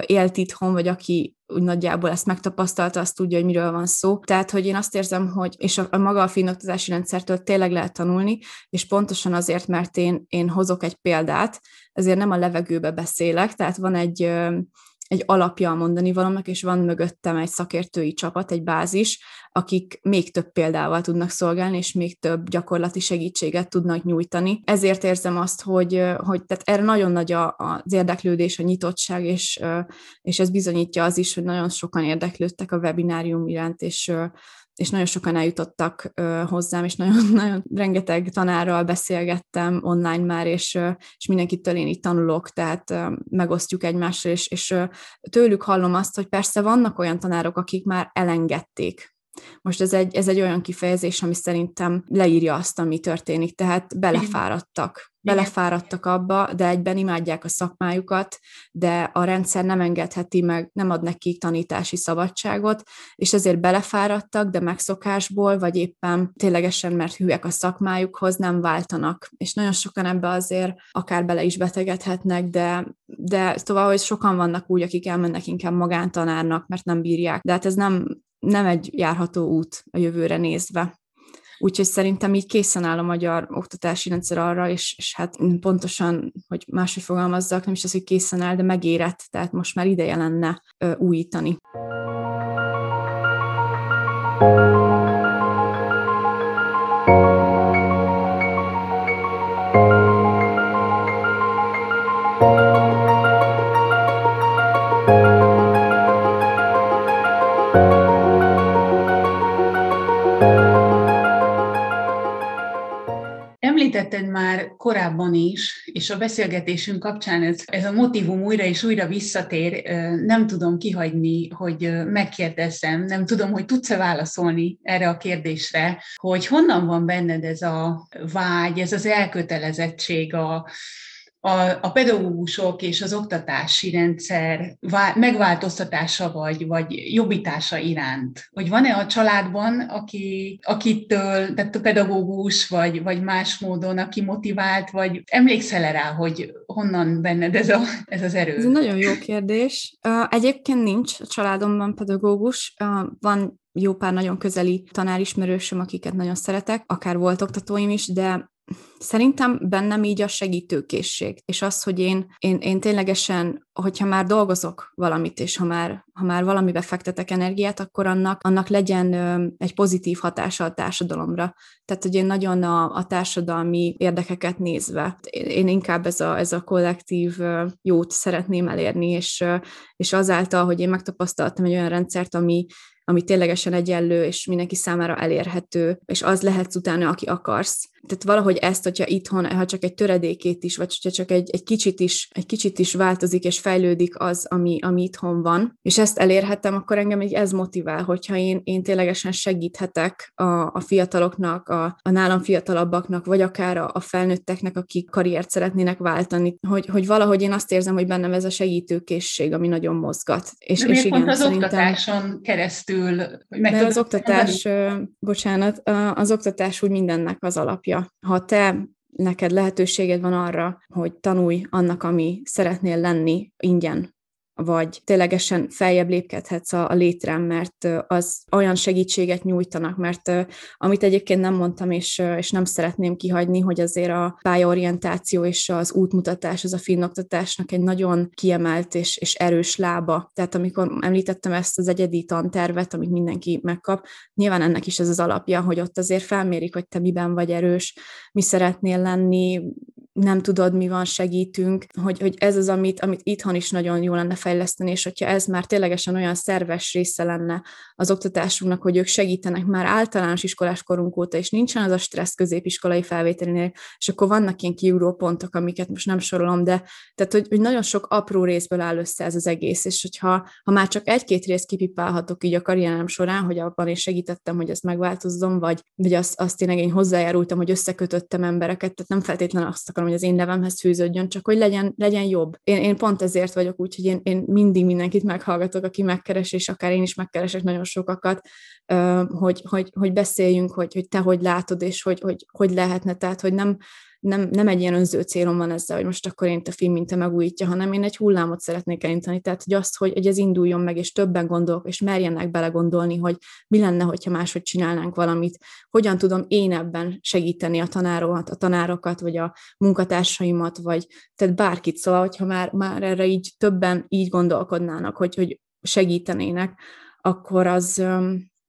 élt itthon, vagy aki úgy nagyjából ezt megtapasztalta, azt tudja, hogy miről van szó. Tehát, hogy én azt érzem, hogy, és a, a maga a finnoktatási rendszertől tényleg lehet tanulni, és pontosan azért, mert én, én hozok egy példát, ezért nem a levegőbe beszélek, tehát van egy egy alapja a mondani valónak, és van mögöttem egy szakértői csapat, egy bázis, akik még több példával tudnak szolgálni, és még több gyakorlati segítséget tudnak nyújtani. Ezért érzem azt, hogy, hogy tehát erre nagyon nagy a, az érdeklődés, a nyitottság, és, és ez bizonyítja az is, hogy nagyon sokan érdeklődtek a webinárium iránt, és és nagyon sokan eljutottak hozzám, és nagyon, [laughs] nagyon rengeteg tanárral beszélgettem online már, és, és mindenkitől én így tanulok, tehát megosztjuk egymással, és, és tőlük hallom azt, hogy persze vannak olyan tanárok, akik már elengedték most ez egy, ez egy olyan kifejezés, ami szerintem leírja azt, ami történik, tehát belefáradtak. Belefáradtak abba, de egyben imádják a szakmájukat, de a rendszer nem engedheti meg, nem ad nekik tanítási szabadságot, és ezért belefáradtak, de megszokásból, vagy éppen ténylegesen, mert hűek a szakmájukhoz, nem váltanak. És nagyon sokan ebbe azért akár bele is betegedhetnek, de, de tovább, hogy sokan vannak úgy, akik elmennek inkább magántanárnak, mert nem bírják. De hát ez nem, nem egy járható út a jövőre nézve. Úgyhogy szerintem így készen áll a magyar oktatási rendszer arra, és, és hát pontosan, hogy máshogy fogalmazzak, nem is az, hogy készen áll, de megérett, tehát most már ideje lenne ö, újítani. Említetted már korábban is, és a beszélgetésünk kapcsán ez, ez a motivum újra és újra visszatér, nem tudom kihagyni, hogy megkérdezzem, nem tudom, hogy tudsz-e válaszolni erre a kérdésre, hogy honnan van benned ez a vágy, ez az elkötelezettség a, a, a pedagógusok és az oktatási rendszer megváltoztatása vagy, vagy jobbítása iránt? Hogy van-e a családban, aki, akitől, tehát a pedagógus, vagy, vagy más módon, aki motivált, vagy emlékszel rá, hogy honnan benned ez, a, ez az erő? Ez egy nagyon jó kérdés. Egyébként nincs a családomban pedagógus. Van jó pár nagyon közeli tanárismerősöm, akiket nagyon szeretek, akár volt oktatóim is, de Szerintem bennem így a segítőkészség, és az, hogy én, én, én ténylegesen, hogyha már dolgozok valamit, és ha már, ha már valamibe fektetek energiát, akkor annak, annak legyen egy pozitív hatása a társadalomra. Tehát, hogy én nagyon a, a társadalmi érdekeket nézve, én inkább ez a, ez a kollektív jót szeretném elérni, és, és azáltal, hogy én megtapasztaltam egy olyan rendszert, ami, ami ténylegesen egyenlő, és mindenki számára elérhető, és az lehetsz utána, aki akarsz. Tehát valahogy ezt, hogyha itthon, ha csak egy töredékét is, vagy hogyha csak egy, egy, kicsit is, egy kicsit is változik és fejlődik az, ami, ami itthon van, és ezt elérhetem, akkor engem így ez motivál, hogyha én, én ténylegesen segíthetek a, a fiataloknak, a, a nálam fiatalabbaknak, vagy akár a, a felnőtteknek, akik karriert szeretnének váltani, hogy, hogy valahogy én azt érzem, hogy bennem ez a segítőkészség, ami nagyon mozgat. És, De és igen, pont az szerintem, oktatáson keresztül? Hogy meg mert az oktatás, bocsánat, az oktatás úgy mindennek az alapja. Ha te neked lehetőséged van arra, hogy tanulj annak, ami szeretnél lenni ingyen, vagy ténylegesen feljebb lépkedhetsz a, a létrem, mert az olyan segítséget nyújtanak, mert amit egyébként nem mondtam, és, és nem szeretném kihagyni, hogy azért a pályaorientáció és az útmutatás, az a finnoktatásnak egy nagyon kiemelt és, és erős lába. Tehát amikor említettem ezt az egyedi tantervet, amit mindenki megkap, nyilván ennek is ez az alapja, hogy ott azért felmérik, hogy te miben vagy erős, mi szeretnél lenni, nem tudod, mi van, segítünk, hogy, hogy ez az, amit, amit itthon is nagyon jó lenne fejleszteni, és hogyha ez már ténylegesen olyan szerves része lenne az oktatásunknak, hogy ők segítenek már általános iskolás korunk óta, és nincsen az a stressz középiskolai felvételinél, és akkor vannak ilyen kiugró pontok, amiket most nem sorolom, de tehát, hogy, hogy nagyon sok apró részből áll össze ez az egész, és hogyha ha már csak egy-két részt kipipálhatok így a karrierem során, hogy abban én segítettem, hogy ezt megváltozzon, vagy, vagy azt, azt tényleg én hozzájárultam, hogy összekötöttem embereket, tehát nem feltétlenül azt akarom, hogy az én nevemhez fűződjön, csak hogy legyen, legyen jobb. Én, én pont ezért vagyok úgy, hogy én, én mindig mindenkit meghallgatok, aki megkeres, és akár én is megkeresek nagyon sokakat, hogy, hogy, hogy beszéljünk, hogy, hogy te hogy látod, és hogy, hogy, hogy lehetne, tehát hogy nem, nem, nem egy ilyen önző célom van ezzel, hogy most akkor én a film mint megújítja, hanem én egy hullámot szeretnék elintani. Tehát, hogy azt, hogy, hogy ez induljon meg, és többen gondolok, és merjenek belegondolni, hogy mi lenne, hogyha máshogy csinálnánk valamit, hogyan tudom én ebben segíteni a tanárokat, a tanárokat, vagy a munkatársaimat, vagy tehát bárkit. Szóval, hogyha már, már erre így többen így gondolkodnának, hogy, hogy segítenének, akkor az,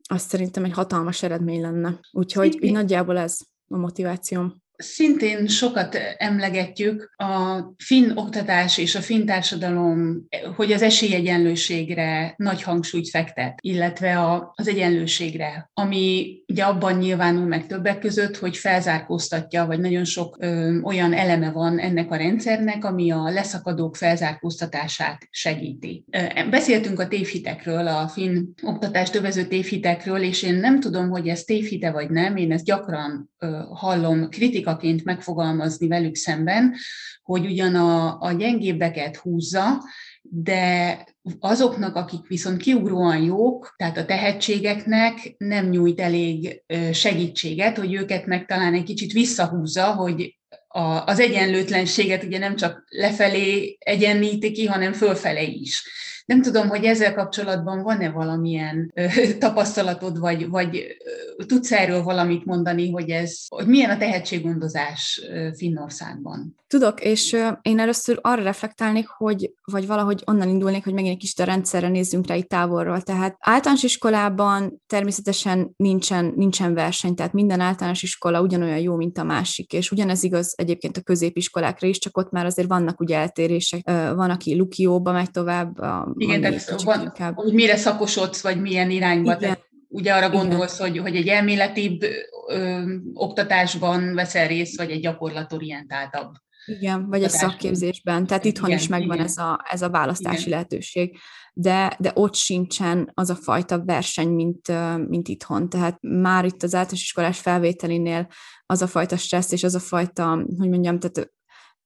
az szerintem egy hatalmas eredmény lenne. Úgyhogy így nagyjából ez a motivációm. Szintén sokat emlegetjük a finn oktatás és a finn társadalom, hogy az esélyegyenlőségre nagy hangsúlyt fektet, illetve a, az egyenlőségre, ami ugye abban nyilvánul meg többek között, hogy felzárkóztatja, vagy nagyon sok ö, olyan eleme van ennek a rendszernek, ami a leszakadók felzárkóztatását segíti. Beszéltünk a tévhitekről, a finn oktatás tövező tévhitekről, és én nem tudom, hogy ez tévhite vagy nem, én ezt gyakran ö, hallom kritikát kritikaként megfogalmazni velük szemben, hogy ugyan a, a gyengébbeket húzza, de azoknak, akik viszont kiugróan jók, tehát a tehetségeknek nem nyújt elég segítséget, hogy őket meg talán egy kicsit visszahúzza, hogy a, az egyenlőtlenséget ugye nem csak lefelé egyenlíti ki, hanem fölfele is. Nem tudom, hogy ezzel kapcsolatban van-e valamilyen ö, tapasztalatod, vagy, vagy ö, tudsz erről valamit mondani, hogy ez, hogy milyen a tehetséggondozás ö, Finnországban? Tudok, és ö, én először arra reflektálnék, hogy, vagy valahogy onnan indulnék, hogy megint egy kis a rendszerre nézzünk rá itt távolról. Tehát általános iskolában természetesen nincsen, nincsen verseny, tehát minden általános iskola ugyanolyan jó, mint a másik, és ugyanez igaz egyébként a középiskolákra is, csak ott már azért vannak ugye eltérések. Van, aki Lukióba megy tovább, igen, tehát van, inkább... hogy mire szakosodsz, vagy milyen irányba. Igen. ugye arra gondolsz, hogy, hogy egy elméletibb ö, oktatásban veszel részt, vagy egy gyakorlatorientáltabb. Igen, vagy egy szakképzésben. Tehát itthon igen, is megvan igen. ez a, ez a választási igen. lehetőség. De, de ott sincsen az a fajta verseny, mint, mint itthon. Tehát már itt az általános iskolás felvételinél az a fajta stressz és az a fajta, hogy mondjam, tehát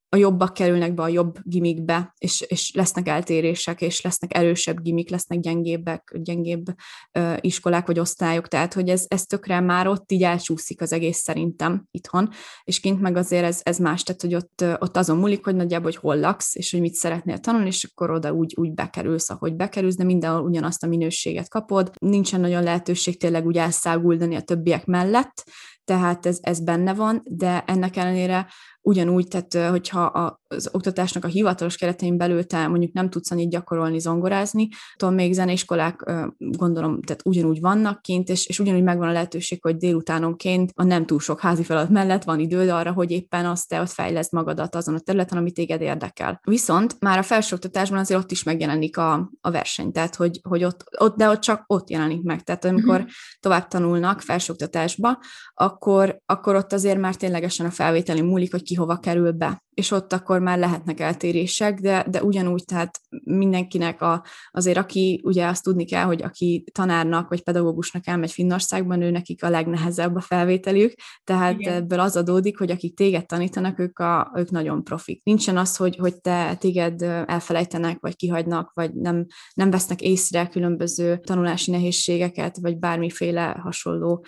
a jobbak kerülnek be a jobb gimikbe, és, és lesznek eltérések, és lesznek erősebb gimik, lesznek gyengébbek, gyengébb ö, iskolák vagy osztályok, tehát hogy ez, ez tökre már ott így elcsúszik az egész szerintem itthon, és kint meg azért ez, ez más, tehát hogy ott, ott azon múlik, hogy nagyjából, hogy hol laksz, és hogy mit szeretnél tanulni, és akkor oda úgy, úgy bekerülsz, ahogy bekerülsz, de mindenhol ugyanazt a minőséget kapod, nincsen nagyon lehetőség tényleg úgy elszáguldani a többiek mellett, tehát ez, ez benne van, de ennek ellenére ugyanúgy, tehát hogyha az oktatásnak a hivatalos keretein belül te mondjuk nem tudsz annyit gyakorolni, zongorázni, attól még zeneiskolák gondolom, tehát ugyanúgy vannak kint, és, és ugyanúgy megvan a lehetőség, hogy délutánonként a nem túl sok házi feladat mellett van időd arra, hogy éppen azt te ott fejleszd magadat azon a területen, ami téged érdekel. Viszont már a felsőoktatásban azért ott is megjelenik a, a verseny, tehát hogy, hogy ott, ott, de ott csak ott jelenik meg. Tehát amikor uh-huh. tovább tanulnak felsőoktatásba, akkor, akkor ott azért már ténylegesen a felvételi múlik, hogy ki hova kerül be és ott akkor már lehetnek eltérések, de, de ugyanúgy, tehát mindenkinek a, azért, aki ugye azt tudni kell, hogy aki tanárnak vagy pedagógusnak elmegy Finnországban, ő nekik a legnehezebb a felvételük, tehát Igen. ebből az adódik, hogy akik téged tanítanak, ők, a, ők nagyon profik. Nincsen az, hogy, hogy te téged elfelejtenek, vagy kihagynak, vagy nem, nem vesznek észre különböző tanulási nehézségeket, vagy bármiféle hasonló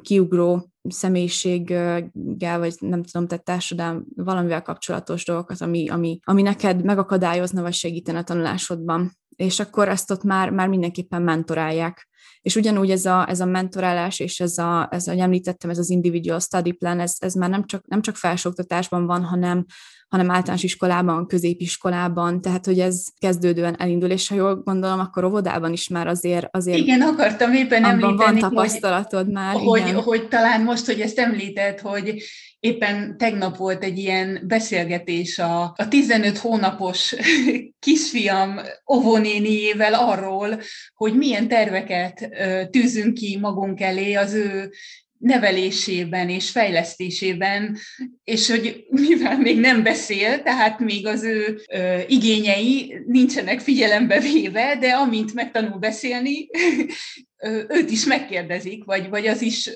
kiugró személyiséggel, vagy nem tudom, tehát társadalom valamivel kapcsolatos dolgokat, ami, ami, ami neked megakadályozna, vagy segítene a tanulásodban. És akkor ezt ott már, már mindenképpen mentorálják. És ugyanúgy ez a, ez a mentorálás, és ez a, ez, ahogy említettem, ez az individual study plan, ez, ez már nem csak, nem csak felsőoktatásban van, hanem, hanem általános iskolában, középiskolában, tehát hogy ez kezdődően elindul, és ha jól gondolom, akkor óvodában is már azért... azért igen, akartam éppen említeni, van tapasztalatod hogy, már. Hogy, igen. hogy talán most, hogy ezt említett, hogy éppen tegnap volt egy ilyen beszélgetés a, a 15 hónapos [laughs] kisfiam óvónéniével arról, hogy milyen terveket tűzünk ki magunk elé az ő nevelésében és fejlesztésében, és hogy mivel még nem beszél, tehát még az ő ö, igényei nincsenek figyelembe véve, de amint megtanul beszélni, [laughs] őt is megkérdezik, vagy, vagy az is,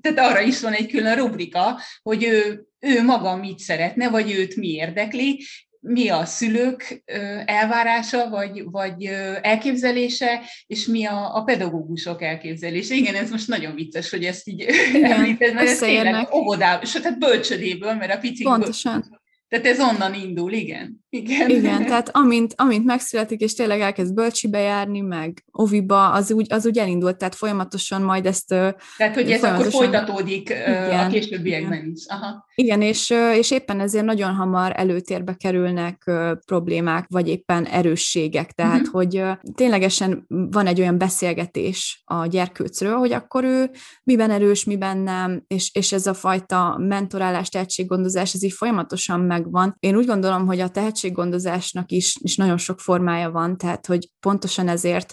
tehát arra is van egy külön rubrika, hogy ő, ő maga mit szeretne, vagy őt mi érdekli, mi a szülők elvárása, vagy, vagy elképzelése, és mi a, a pedagógusok elképzelése. Igen, ez most nagyon vicces, hogy ezt így említed, mert ez tényleg óvodában, sőt, tehát bölcsödéből, mert a picik Pontosan. Tehát ez onnan indul, igen. Igen, igen [laughs] tehát amint, amint megszületik, és tényleg elkezd bölcsibe járni, meg oviba, az úgy, az úgy elindult, tehát folyamatosan majd ezt... Tehát, hogy ez akkor folytatódik igen, a későbbiekben igen. is. Aha. Igen, és, és éppen ezért nagyon hamar előtérbe kerülnek problémák, vagy éppen erősségek, tehát, uh-huh. hogy ténylegesen van egy olyan beszélgetés a gyerkőcről, hogy akkor ő miben erős, miben nem, és, és ez a fajta mentorálás, tehetséggondozás, ez így folyamatosan megvan. Én úgy gondolom, hogy a tehetséggondozásnak is, is nagyon sok formája van, tehát, hogy pontosan ezért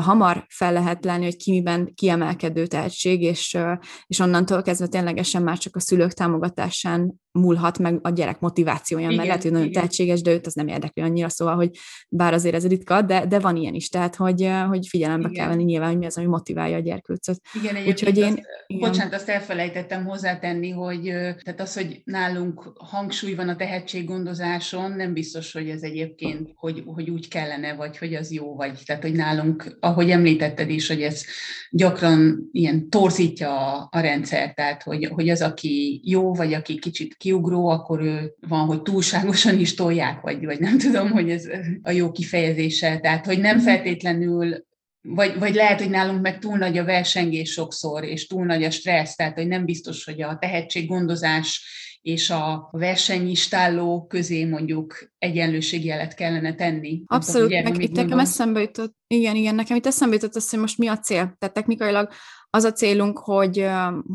hamar fel lehet lenni, hogy ki miben kiemelkedő tehetség, és, és onnantól kezdve ténylegesen már csak a szülők támogatásán múlhat meg a gyerek motivációja, igen, mert lehet, hogy nagyon igen. tehetséges, de őt az nem érdekli annyira, szóval, hogy bár azért ez ritka, de, de van ilyen is, tehát hogy, hogy figyelembe igen. kell venni nyilván, hogy mi az, ami motiválja a gyerkőcöt. Igen, Úgyhogy én, azt, igen. bocsánat, azt elfelejtettem hozzátenni, hogy tehát az, hogy nálunk hangsúly van a tehetséggondozáson, nem biztos, hogy ez egyébként, hogy, hogy úgy kellene, vagy hogy az jó, vagy tehát, hogy nálunk, ahogy említetted is, hogy ez gyakran ilyen torzítja a, a rendszer, tehát, hogy, hogy az, aki jó, vagy aki kicsit kiugró, akkor ő van, hogy túlságosan is tolják, vagy, vagy nem tudom, hogy ez a jó kifejezése. Tehát, hogy nem mhm. feltétlenül vagy, vagy lehet, hogy nálunk meg túl nagy a versengés sokszor, és túl nagy a stressz, tehát hogy nem biztos, hogy a tehetséggondozás és a versenyistálló közé mondjuk egyenlőségjelet kellene tenni. Abszolút, meg itt nekem eszembe jutott, igen, igen, nekem itt eszembe jutott az, hogy most mi a cél. Tehát technikailag Az a célunk, hogy,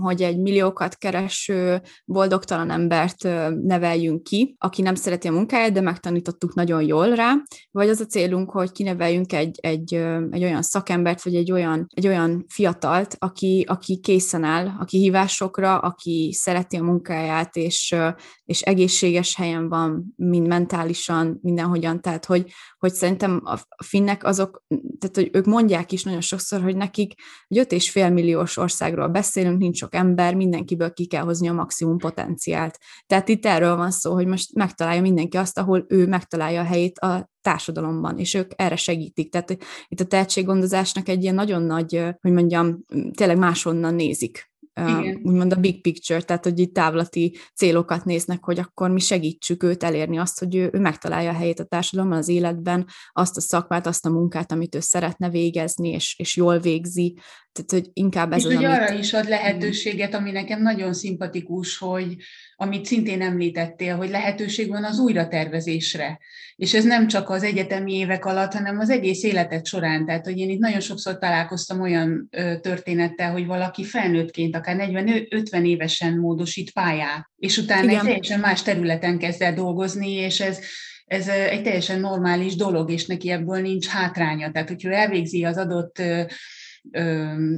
hogy egy milliókat kereső, boldogtalan embert neveljünk ki, aki nem szereti a munkáját, de megtanítottuk nagyon jól rá, vagy az a célunk, hogy kineveljünk egy, egy, egy olyan szakembert, vagy egy olyan, egy olyan fiatalt, aki, aki készen áll a kihívásokra, aki szereti a munkáját, és, és egészséges helyen van, mind mentálisan, mindenhogyan, tehát hogy, hogy szerintem a finnek azok, tehát hogy ők mondják is nagyon sokszor, hogy nekik egy 5,5 milliós országról beszélünk, nincs sok ember, mindenkiből ki kell hozni a maximum potenciált. Tehát itt erről van szó, hogy most megtalálja mindenki azt, ahol ő megtalálja a helyét a társadalomban, és ők erre segítik. Tehát itt a tehetséggondozásnak egy ilyen nagyon nagy, hogy mondjam, tényleg máshonnan nézik igen. úgymond a big picture, tehát hogy itt távlati célokat néznek, hogy akkor mi segítsük őt elérni azt, hogy ő, ő megtalálja a helyét a társadalomban, az életben, azt a szakmát, azt a munkát, amit ő szeretne végezni, és, és jól végzi. Tehát, hogy inkább ez és az, hogy amit... arra is ad lehetőséget, ami nekem nagyon szimpatikus, hogy amit szintén említettél, hogy lehetőség van az újratervezésre. És ez nem csak az egyetemi évek alatt, hanem az egész életed során. Tehát, hogy én itt nagyon sokszor találkoztam olyan történettel, hogy valaki felnőttként, akár 40-50 évesen módosít pályát, és utána Igen. egy teljesen más területen kezd el dolgozni, és ez ez egy teljesen normális dolog, és neki ebből nincs hátránya. Tehát, hogyha elvégzi az adott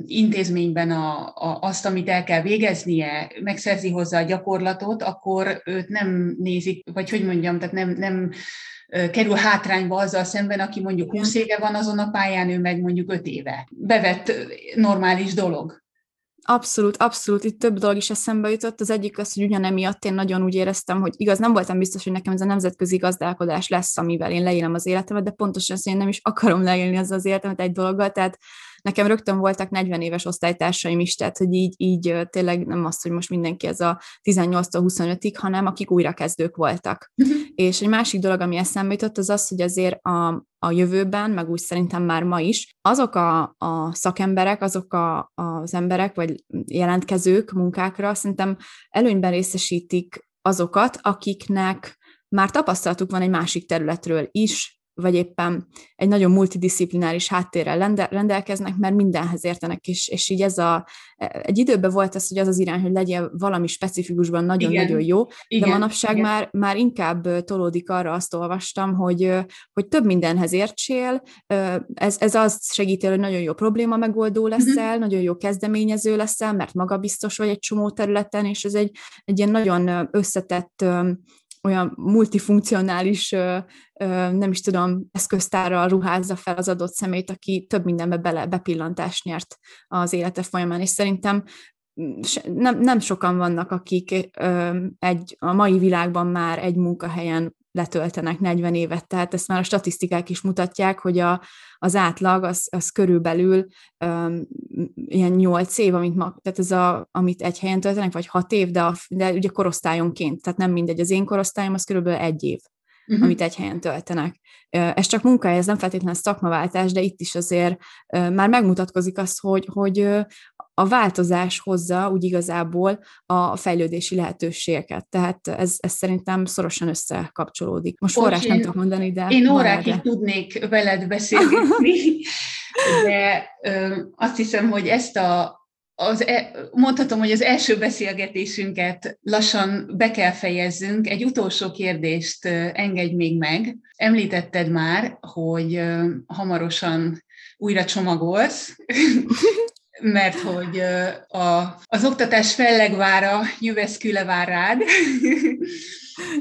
intézményben a, a, azt, amit el kell végeznie, megszerzi hozzá a gyakorlatot, akkor őt nem nézik, vagy hogy mondjam, tehát nem, nem kerül hátrányba azzal szemben, aki mondjuk 20 éve van azon a pályán, ő meg mondjuk 5 éve. Bevett normális dolog. Abszolút, abszolút. Itt több dolog is eszembe jutott. Az egyik az, hogy ugyanemiatt én nagyon úgy éreztem, hogy igaz, nem voltam biztos, hogy nekem ez a nemzetközi gazdálkodás lesz, amivel én leélem az életemet, de pontosan azt, hogy én nem is akarom leélni az az életemet egy dologgal. Tehát nekem rögtön voltak 40 éves osztálytársaim is, tehát hogy így, így tényleg nem az, hogy most mindenki ez a 18-25-ig, hanem akik újrakezdők voltak. Uh-huh. És egy másik dolog, ami eszembe jutott, az az, hogy azért a, a jövőben, meg úgy szerintem már ma is, azok a, a szakemberek, azok a, az emberek, vagy jelentkezők munkákra szerintem előnyben részesítik azokat, akiknek már tapasztalatuk van egy másik területről is, vagy éppen egy nagyon multidisziplináris háttérrel rendelkeznek, mert mindenhez értenek, és, és így ez a, egy időben volt ez, hogy az az irány, hogy legyen valami specifikusban nagyon-nagyon jó, igen, de manapság igen. Már, már inkább tolódik arra, azt olvastam, hogy, hogy több mindenhez értsél, ez, ez azt segíti, hogy nagyon jó probléma megoldó mhm. leszel, uh-huh. nagyon jó kezdeményező leszel, mert magabiztos vagy egy csomó területen, és ez egy, egy ilyen nagyon összetett olyan multifunkcionális, nem is tudom, eszköztárral ruházza fel az adott szemét, aki több mindenbe bele, bepillantást nyert az élete folyamán, és szerintem mm, nem, nem sokan vannak, akik egy, a mai világban már egy munkahelyen letöltenek 40 évet, tehát ezt már a statisztikák is mutatják, hogy a, az átlag az, az körülbelül um, ilyen 8 év, amit, ma, tehát ez a, amit egy helyen töltenek, vagy 6 év, de, a, de ugye korosztályonként, tehát nem mindegy, az én korosztályom az körülbelül egy év uh-huh. amit egy helyen töltenek. Ez csak munkahely, ez nem feltétlenül szakmaváltás, de itt is azért már megmutatkozik az, hogy, hogy a változás hozza úgy igazából a fejlődési lehetőségeket. Tehát ez, ez szerintem szorosan összekapcsolódik. Most forrás nem tudok mondani, de... Én órákig de... tudnék veled beszélgetni, [laughs] de ö, azt hiszem, hogy ezt a az, e, mondhatom, hogy az első beszélgetésünket lassan be kell fejezzünk. Egy utolsó kérdést engedj még meg. Említetted már, hogy hamarosan újra csomagolsz, [laughs] mert hogy a, az oktatás fellegvára Jüveszküle vár rád. [laughs]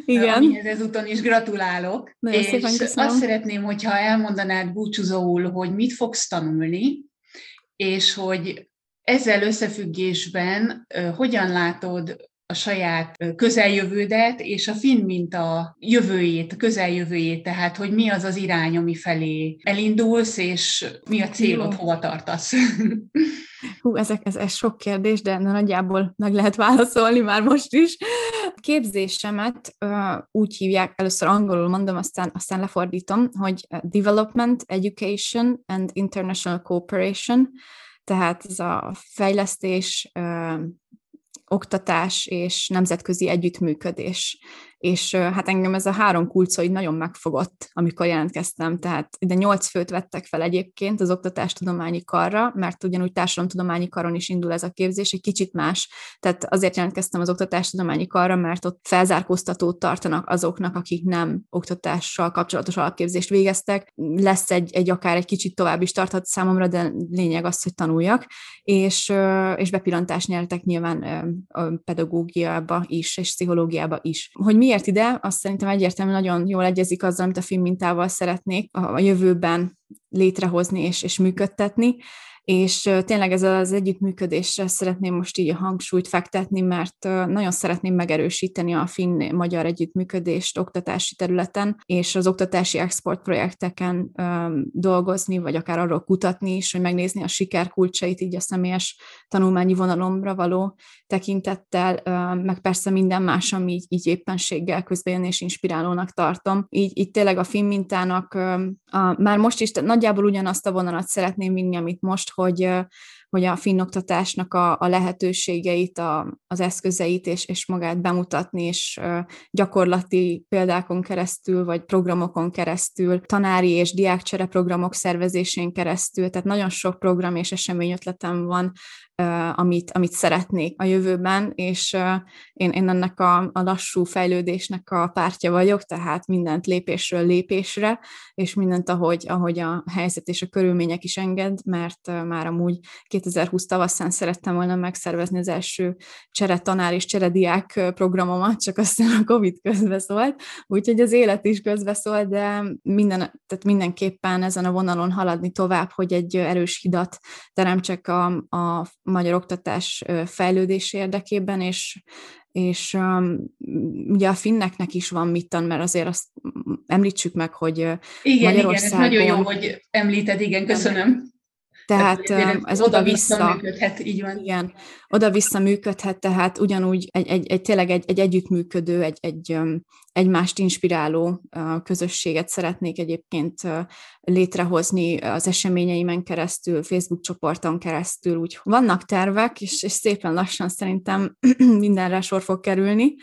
Igen. Amihez ezúton is gratulálok. Nagyon és azt szeretném, hogyha elmondanád búcsúzóul, hogy mit fogsz tanulni, és hogy ezzel összefüggésben hogyan látod a saját közeljövődet, és a finn mint a jövőjét, a közeljövőjét, tehát hogy mi az az irány, ami felé elindulsz, és mi a célod, hova tartasz. Hú, ezek, ez, ez sok kérdés, de nagyjából meg lehet válaszolni már most is. A képzésemet uh, úgy hívják, először angolul mondom, aztán, aztán lefordítom, hogy Development, Education and International Cooperation, tehát ez a fejlesztés, ö, oktatás és nemzetközi együttműködés. És hát engem ez a három kulcó így nagyon megfogott, amikor jelentkeztem, tehát ide nyolc főt vettek fel egyébként az oktatástudományi karra, mert ugyanúgy társadalomtudományi karon is indul ez a képzés, egy kicsit más, tehát azért jelentkeztem az oktatástudományi karra, mert ott felzárkóztatót tartanak azoknak, akik nem oktatással kapcsolatos alapképzést végeztek, lesz egy, egy akár egy kicsit tovább is tarthat számomra, de lényeg az, hogy tanuljak, és, és bepillantást nyertek nyilván pedagógiába is, és pszichológiába is. Hogy miért ide, azt szerintem egyértelműen nagyon jól egyezik azzal, amit a film mintával szeretnék a jövőben létrehozni és, és működtetni és tényleg ez az együttműködésre szeretném most így a hangsúlyt fektetni, mert nagyon szeretném megerősíteni a finn-magyar együttműködést oktatási területen, és az oktatási export projekteken dolgozni, vagy akár arról kutatni is, hogy megnézni a sikerkulcsait így a személyes tanulmányi vonalomra való tekintettel, meg persze minden más, ami így, így éppenséggel közbejön és inspirálónak tartom. Így, így tényleg a finn mintának a, már most is nagyjából ugyanazt a vonalat szeretném vinni, amit most, hogy, hogy a finnoktatásnak a, a lehetőségeit, a, az eszközeit és, és magát bemutatni, és gyakorlati példákon keresztül, vagy programokon keresztül, tanári és diákcsere programok szervezésén keresztül, tehát nagyon sok program és esemény ötletem van, amit, amit szeretnék a jövőben, és én, én ennek a, a lassú fejlődésnek a pártja vagyok, tehát mindent lépésről lépésre, és mindent, ahogy, ahogy a helyzet és a körülmények is enged, mert már amúgy 2020 tavaszán szerettem volna megszervezni az első csere tanár és csere diák programomat, csak aztán a Covid közbeszólt, úgyhogy az élet is közbeszólt, de minden, tehát mindenképpen ezen a vonalon haladni tovább, hogy egy erős hidat teremtsek a, a magyar oktatás fejlődés érdekében, és, és um, ugye a finneknek is van mit tan, mert azért azt említsük meg, hogy igen, Magyarországon... Igen, ez nagyon jó, hogy említed, igen, köszönöm. Tehát ez oda-vissza, működhet, így van. Igen, oda-vissza működhet, tehát ugyanúgy egy, egy, egy tényleg egy, egy együttműködő, egy, egy egymást inspiráló közösséget szeretnék egyébként létrehozni az eseményeimen keresztül, Facebook csoporton keresztül, úgy vannak tervek, és, és szépen lassan szerintem [clears throat] mindenre sor fog kerülni,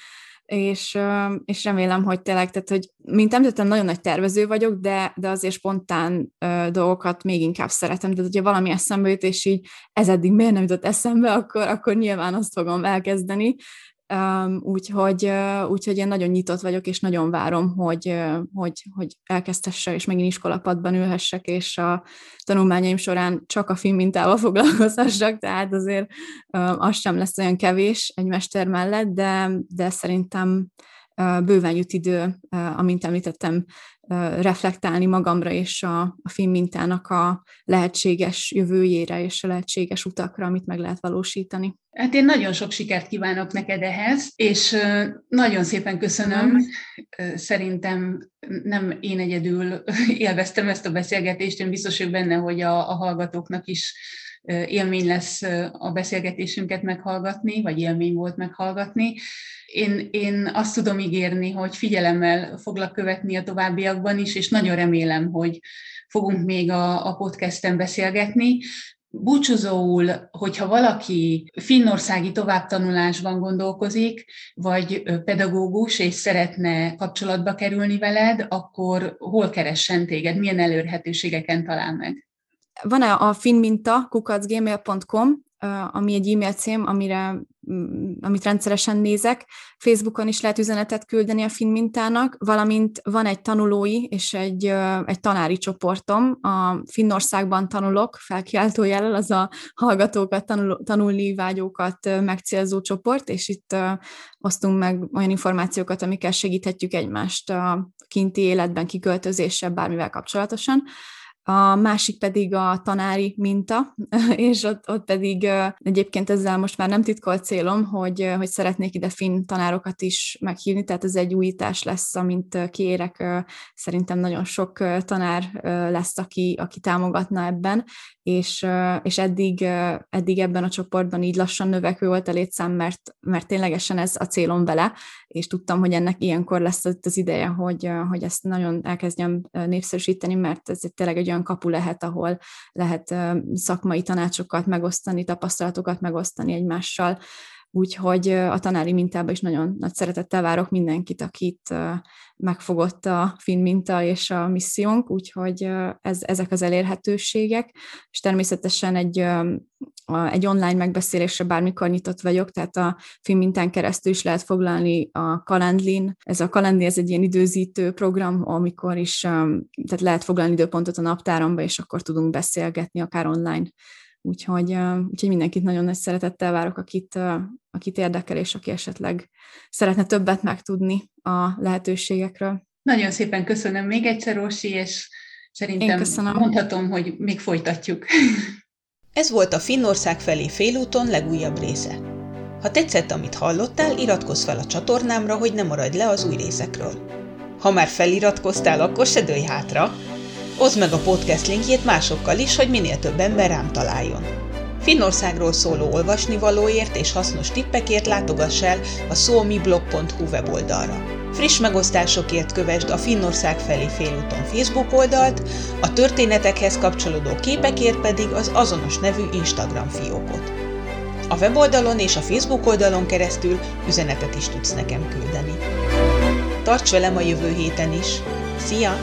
és, és remélem, hogy tényleg, tehát, hogy mint említettem, nagyon nagy tervező vagyok, de, de azért spontán uh, dolgokat még inkább szeretem, tehát hogyha valami eszembe jut, és így ez eddig miért nem jutott eszembe, akkor, akkor nyilván azt fogom elkezdeni, Um, úgyhogy, úgyhogy én nagyon nyitott vagyok, és nagyon várom, hogy, hogy, hogy elkezdhesse, és megint iskolapadban ülhessek, és a tanulmányaim során csak a film mintával [laughs] foglalkozhassak, tehát azért uh, az sem lesz olyan kevés egy mester mellett, de, de szerintem bőven jut idő, amint említettem, reflektálni magamra és a, a film mintának a lehetséges jövőjére és a lehetséges utakra, amit meg lehet valósítani. Hát én nagyon sok sikert kívánok neked ehhez, és nagyon szépen köszönöm. Szerintem nem én egyedül [laughs] élveztem ezt a beszélgetést, én biztos vagyok benne, hogy a, a hallgatóknak is élmény lesz a beszélgetésünket meghallgatni, vagy élmény volt meghallgatni. Én, én azt tudom ígérni, hogy figyelemmel foglak követni a továbbiakban is, és nagyon remélem, hogy fogunk még a, a podcasten beszélgetni. Búcsúzóul, hogyha valaki finnországi továbbtanulásban gondolkozik, vagy pedagógus, és szeretne kapcsolatba kerülni veled, akkor hol keressen téged, milyen elérhetőségeken talál meg? Van a finminta kukacgmail.com, ami egy e-mail cím, amire, amit rendszeresen nézek. Facebookon is lehet üzenetet küldeni a Finmintának, valamint van egy tanulói és egy, egy tanári csoportom. A Finnországban tanulok, felkiáltójellel, az a hallgatókat, tanul, tanulni vágyókat megcélzó csoport, és itt osztunk meg olyan információkat, amikkel segíthetjük egymást a kinti életben, kiköltözéssel, bármivel kapcsolatosan a másik pedig a tanári minta, [laughs] és ott, ott pedig egyébként ezzel most már nem titkolt célom, hogy, hogy szeretnék ide finn tanárokat is meghívni, tehát ez egy újítás lesz, amint kérek, szerintem nagyon sok tanár lesz, aki, aki támogatna ebben, és, és eddig, eddig ebben a csoportban így lassan növekvő volt a létszám, mert, mert ténylegesen ez a célom vele, és tudtam, hogy ennek ilyenkor lesz az ideje, hogy, hogy ezt nagyon elkezdjem népszerűsíteni, mert ez tényleg egy olyan kapu lehet, ahol lehet szakmai tanácsokat megosztani, tapasztalatokat megosztani egymással, úgyhogy a tanári mintába is nagyon nagy szeretettel várok mindenkit, akit megfogott a finn minta és a missziónk, úgyhogy ez, ezek az elérhetőségek, és természetesen egy, egy online megbeszélésre bármikor nyitott vagyok, tehát a finn mintán keresztül is lehet foglalni a Calendlin. Ez a Calendly, ez egy ilyen időzítő program, amikor is tehát lehet foglalni időpontot a naptáromba, és akkor tudunk beszélgetni akár online Úgyhogy, úgyhogy mindenkit nagyon nagy szeretettel várok, akit, akit érdekel, és aki esetleg szeretne többet megtudni a lehetőségekről. Nagyon szépen köszönöm még egyszer, Orsi, és szerintem mondhatom, hogy még folytatjuk. [laughs] Ez volt a Finnország felé félúton legújabb része. Ha tetszett, amit hallottál, iratkozz fel a csatornámra, hogy ne maradj le az új részekről. Ha már feliratkoztál, akkor se dőj hátra, Oszd meg a podcast linkjét másokkal is, hogy minél több ember rám találjon. Finnországról szóló olvasnivalóért és hasznos tippekért látogass el a szómiblog.hu weboldalra. Friss megosztásokért kövesd a Finnország felé félúton Facebook oldalt, a történetekhez kapcsolódó képekért pedig az azonos nevű Instagram fiókot. A weboldalon és a Facebook oldalon keresztül üzenetet is tudsz nekem küldeni. Tarts velem a jövő héten is! Szia!